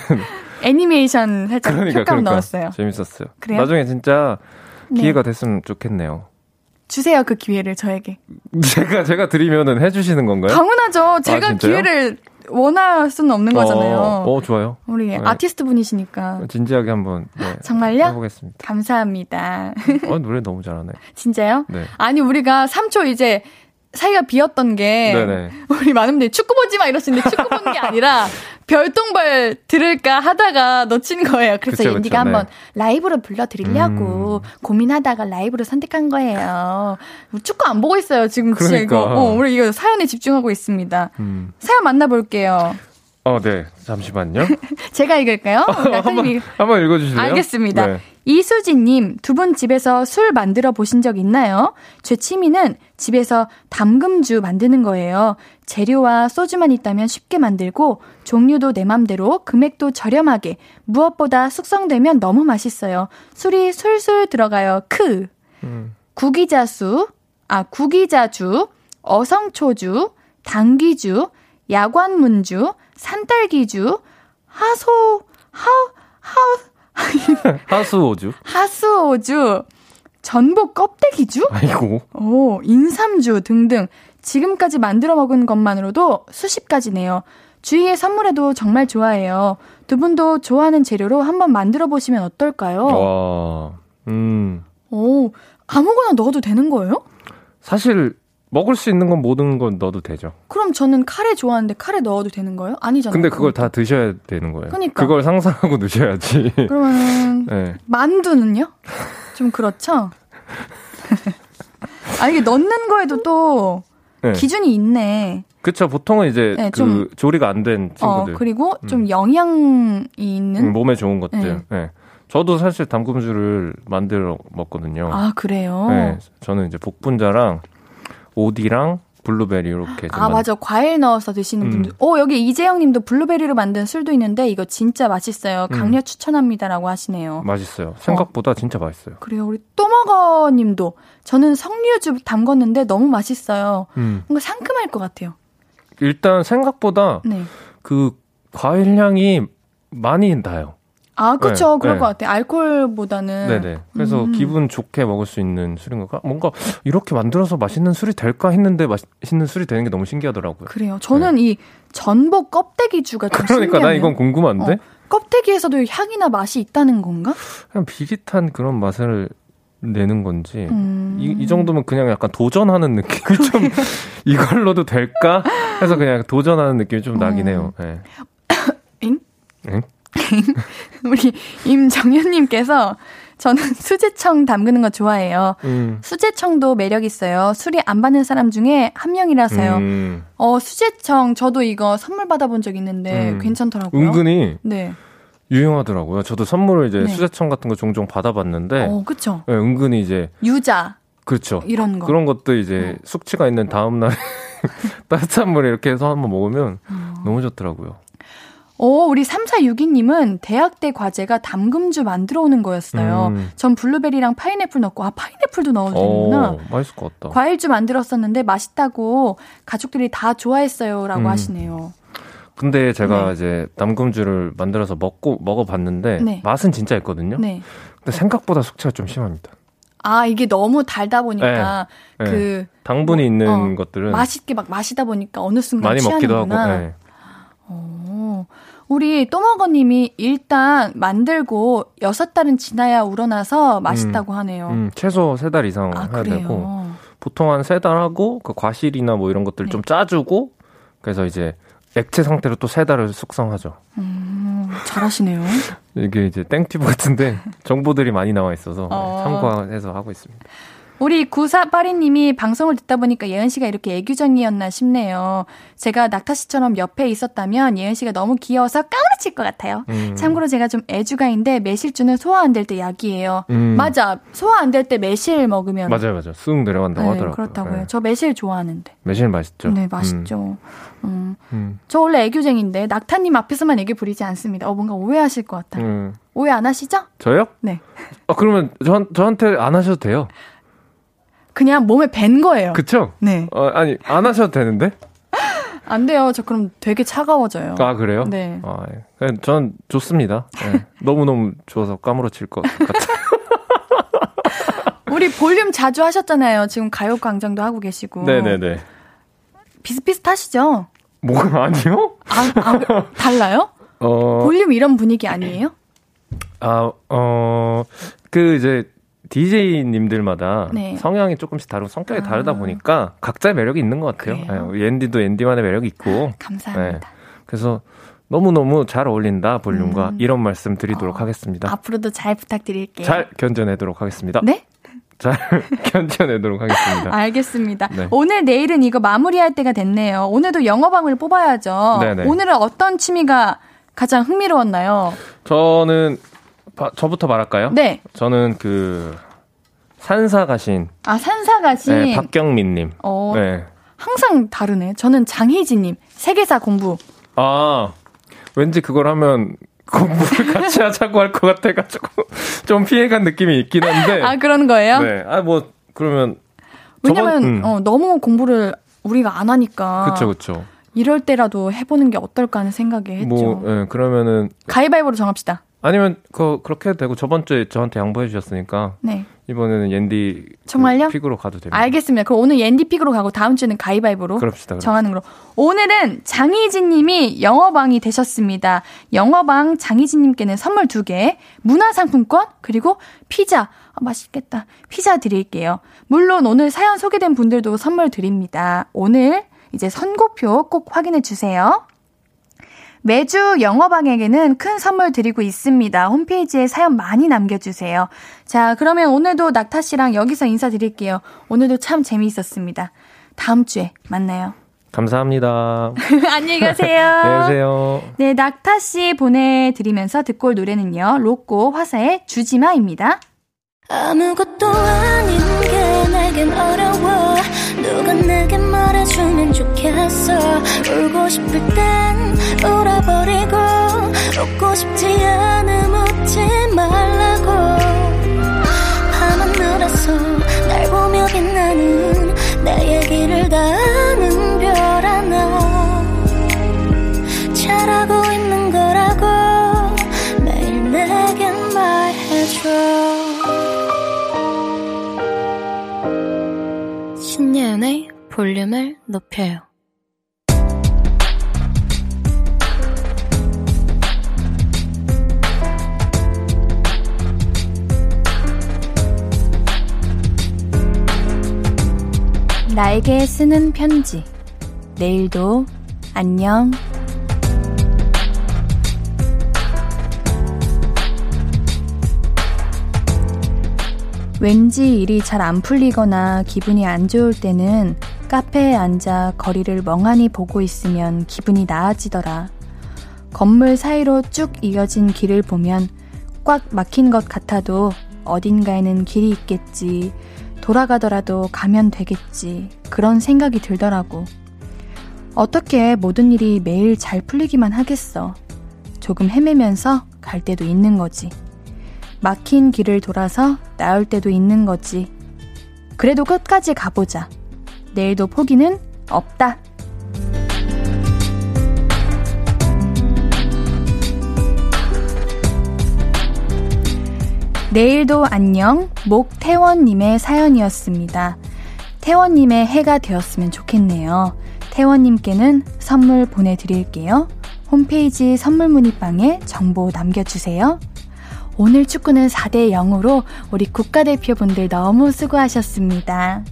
애니메이션 살짝 그러니까 효과음 그러니까 넣었어요. 재밌었어요. 그래요? 나중에 진짜 네. 기회가 됐으면 좋겠네요. 주세요, 그 기회를 저에게. 제가 제가 드리면은 해주시는 건가요? 당연하죠. 제가 아? 기회를 원할 수는 없는 거잖아요. 어, 어, 좋아요. 우리 네. 아티스트 분이시니까. 진지하게 한번 네, 정말요? 해보겠습니다. 감사합니다. 어, 노래 너무 잘하네. 진짜요? 네. 아니 우리가 3초 이제 사이가 비었던 게 네네. 우리 많은 분들이 축구 보지 마 이러시는데 축구 보는 게 아니라 별똥별 들을까 하다가 놓친 거예요. 그래서 그쵸, 옌디가 그쵸, 한번 네. 라이브로 불러드리려고 음. 고민하다가 라이브로 선택한 거예요. 우리 축구 안 보고 있어요 지금 진짜 그러니까. 이거. 어, 우리 이거 사연에 집중하고 있습니다. 음. 사연 만나볼게요. 어, 네. 잠시만요. 제가 읽을까요? 우리 한번 한번 읽어주실래요? 알겠습니다. 네. 이수진님, 두 분 집에서 술 만들어 보신 적 있나요? 제 취미는 집에서 담금주 만드는 거예요. 재료와 소주만 있다면 쉽게 만들고, 종류도 내 맘대로, 금액도 저렴하게, 무엇보다 숙성되면 너무 맛있어요. 술이 술술 들어가요. 크. 음. 구기자수, 아, 구기자주, 어성초주, 당귀주, 야관문주, 산딸기주, 하소, 하, 하, 하수오주. 하수오주, 전복 껍데기주? 아이고. 오, 인삼주 등등. 지금까지 만들어 먹은 것만으로도 수십 가지네요. 주위에 선물해도 정말 좋아해요. 두 분도 좋아하는 재료로 한번 만들어 보시면 어떨까요? 와, 음. 오, 아무거나 넣어도 되는 거예요? 사실 먹을 수 있는 건 모든 건 넣어도 되죠. 그럼 저는 카레 좋아하는데 카레 넣어도 되는 거예요? 아니잖아요. 근데 그걸 다 드셔야 되는 거예요. 그러니까. 그걸 상상하고 드셔야지. 그러면 네. 만두는요? 좀 그렇죠? 아 이게 넣는 거에도 또 네. 기준이 있네. 그쵸 보통은 이제 네, 그 조리가 안 된 친구들. 어, 그리고 음. 좀 영양이 있는 음, 몸에 좋은 것들. 네. 네. 저도 사실 담금주를 만들어 먹거든요. 아 그래요? 네, 저는 이제 복분자랑 오디랑 블루베리 이렇게 아 맞아 과일 넣어서 드시는 음. 분들 오 여기 이재영님도 블루베리로 만든 술도 있는데 이거 진짜 맛있어요 음. 강력 음. 추천합니다라고 하시네요 맛있어요 생각보다 어. 진짜 맛있어요 그래요 우리 또먹어님도 저는 석류즙 담궜는데 너무 맛있어요 음. 뭔가 상큼할 것 같아요 일단 생각보다 네. 그 과일 향이 많이 나요 아, 그렇죠. 네, 그럴 네. 것 같아요. 알코올보다는. 네네. 그래서 음. 기분 좋게 먹을 수 있는 술인 걸까? 뭔가 이렇게 만들어서 맛있는 술이 될까 했는데 맛있는 술이 되는 게 너무 신기하더라고요. 그래요. 저는 네. 이 전복 껍데기주가 좀 그러니까 나 이건 궁금한데. 어, 껍데기에서도 향이나 맛이 있다는 건가? 그냥 비릿한 그런 맛을 내는 건지 음. 이, 이 정도면 그냥 약간 도전하는 느낌이 좀 이걸로도 될까 해서 그냥 도전하는 느낌이 좀 나긴 어. 해요. 네. 응? 응? 우리 임정현님께서 저는 수제청 담그는 거 좋아해요. 음. 수제청도 매력 있어요. 술이 안 받는 사람 중에 한 명이라서요. 음. 어 수제청 저도 이거 선물 받아본 적 있는데 음. 괜찮더라고요. 은근히 네. 유용하더라고요. 저도 선물을 이제 네. 수제청 같은 거 종종 받아봤는데, 어, 그쵸. 네, 은근히 이제 유자, 그렇죠. 이런 거 그런 것도 이제 어. 숙취가 있는 다음 날 따뜻한 물에 이렇게 해서 한번 먹으면 어. 너무 좋더라고요. 오, 우리 3462님은 대학 때 과제가 담금주 만들어 오는 거였어요. 음. 전 블루베리랑 파인애플 넣고, 아, 파인애플도 넣어도 되는구나. 오, 맛있을 것 같다. 과일주 만들었었는데 맛있다고 가족들이 다 좋아했어요. 라고 음. 하시네요. 근데 제가 네. 이제 담금주를 만들어서 먹고, 먹어봤는데, 네. 맛은 진짜 있거든요. 네. 근데 생각보다 숙취가 좀 심합니다. 아, 이게 너무 달다 보니까, 네. 그. 네. 당분이 뭐, 있는 어, 것들은. 맛있게 막 마시다 보니까 어느 순간 많이 취하는구나. 먹기도 하고. 네. 어, 우리 또먹어님이 일단 만들고 여섯 달은 지나야 우러나서 맛있다고 음, 하네요. 음, 최소 세 달 이상 아, 해야 그래요? 되고 보통 한 세 달 하고 그 과실이나 뭐 이런 것들 네. 좀 짜주고 그래서 이제 액체 상태로 또 세 달을 숙성하죠. 음, 잘하시네요. 이게 이제 땡튜브 같은데 정보들이 많이 나와 있어서 어. 참고해서 하고 있습니다. 우리 9482님이 방송을 듣다 보니까 예은 씨가 이렇게 애교쟁이였나 싶네요. 제가 낙타 씨처럼 옆에 있었다면 예은 씨가 너무 귀여워서 까무러칠 것 같아요. 음. 참고로 제가 좀 애주가인데 매실주는 소화 안 될 때 약이에요. 음. 맞아. 소화 안 될 때 매실 먹으면 맞아요, 맞아요. 쑥 내려간다고 네, 하더라고요. 그렇다고요. 네. 저 매실 좋아하는데. 매실 맛있죠. 네, 맛있죠. 음. 음. 음. 저 원래 애교쟁인데 낙타님 앞에서만 애교 부리지 않습니다. 어 뭔가 오해하실 것 같아. 음. 오해 안 하시죠? 저요? 네. 아 그러면 저, 저한테 안 하셔도 돼요. 그냥 몸에 밴 거예요. 그쵸? 네. 어, 아니, 안 하셔도 되는데? 안 돼요. 저 그럼 되게 차가워져요. 아, 그래요? 네. 아, 예. 전 좋습니다. 네. 너무너무 좋아서 까무러칠 것 같아요. 우리 볼륨 자주 하셨잖아요. 지금 가요광장도 하고 계시고. 네네네. 비슷비슷하시죠? 뭐, 아니요? 아, 아 달라요? 어. 볼륨 이런 분위기 아니에요? 아, 어, 그 이제 DJ님들마다 네. 성향이 조금씩 다르고 성격이 아. 다르다 보니까 각자의 매력이 있는 것 같아요. 네, 앤디도 앤디만의 매력이 있고. 감사합니다. 네. 그래서 너무너무 잘 어울린다, 볼륨과. 음. 이런 말씀 드리도록 어. 하겠습니다. 앞으로도 잘 부탁드릴게요. 잘 견뎌내도록 하겠습니다. 네? 잘 견뎌내도록 하겠습니다. 알겠습니다. 네. 오늘 내일은 이거 마무리할 때가 됐네요. 오늘도 영어방을 뽑아야죠. 네네. 오늘은 어떤 취미가 가장 흥미로웠나요? 저는 바, 저부터 말할까요? 네. 저는 그 산사 가신 아 산사 가신 네, 박경민님. 어, 네. 항상 다르네. 저는 장희진님 세계사 공부. 아 왠지 그걸 하면 공부를 같이 하자고 할 것 같아가지고 좀 피해간 느낌이 있긴 한데. 아 그런 거예요? 네. 아 뭐 그러면 왜냐면 저번, 음. 어, 너무 공부를 우리가 안 하니까. 그쵸 그쵸. 이럴 때라도 해보는 게 어떨까 하는 생각에 했죠. 뭐 예, 그러면은 가위바위보로 정합시다. 아니면 그 그렇게 해도 되고 저번 주에 저한테 양보해 주셨으니까 네. 이번에는 옌디 정말요? 그 픽으로 가도 됩니다. 알겠습니다. 그럼 오늘 옌디 픽으로 가고 다음 주는 가위바위보로 그럽시다. 그럽시다. 정하는 걸로. 오늘은 장희진 님이 영어방이 되셨습니다. 영어방 장희진 님께는 선물 2개, 문화상품권, 그리고 피자. 아, 맛있겠다. 피자 드릴게요. 물론 오늘 사연 소개된 분들도 선물 드립니다. 오늘 이제 선고표 꼭 확인해 주세요. 매주 영어방에게는 큰 선물 드리고 있습니다. 홈페이지에 사연 많이 남겨주세요. 자, 그러면 오늘도 낙타 씨랑 여기서 인사드릴게요. 오늘도 참 재미있었습니다. 다음 주에 만나요. 감사합니다. 안녕히 가세요. 안녕히 계세요. 네, 낙타 씨 보내드리면서 듣고 올 노래는요. 로꼬 화사의 주지마입니다. 아무것도 아닌 게 내겐 어려워 누가 내게 말해주면 좋겠어. 울고 싶을 땐 울어버리고 웃고 싶지 않음 웃지 말라고. 밤하늘에서 날 보며 빛나는 볼륨을 높여요. 나에게 쓰는 편지. 내일도 안녕. 왠지 일이 잘 안 풀리거나 기분이 안 좋을 때는 카페에 앉아 거리를 멍하니 보고 있으면 기분이 나아지더라. 건물 사이로 쭉 이어진 길을 보면 꽉 막힌 것 같아도 어딘가에는 길이 있겠지. 돌아가더라도 가면 되겠지. 그런 생각이 들더라고. 어떻게 모든 일이 매일 잘 풀리기만 하겠어. 조금 헤매면서 갈 때도 있는 거지. 막힌 길을 돌아서 나올 때도 있는 거지. 그래도 끝까지 가보자. 내일도 포기는 없다. 내일도 안녕 목태원님의 사연이었습니다. 태원님의 해가 되었으면 좋겠네요. 태원님께는 선물 보내드릴게요. 홈페이지 선물 문의방에 정보 남겨주세요. 오늘 축구는 4대 0으로 우리 국가대표분들 너무 수고하셨습니다.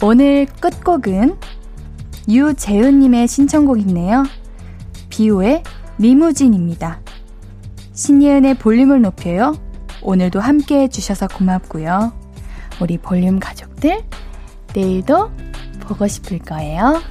오늘 끝곡은 유재은님의 신청곡이네요. 비오의 리무진입니다. 신예은의 볼륨을 높여요. 오늘도 함께 해주셔서 고맙고요. 우리 볼륨 가족들, 내일도 보고 싶을 거예요.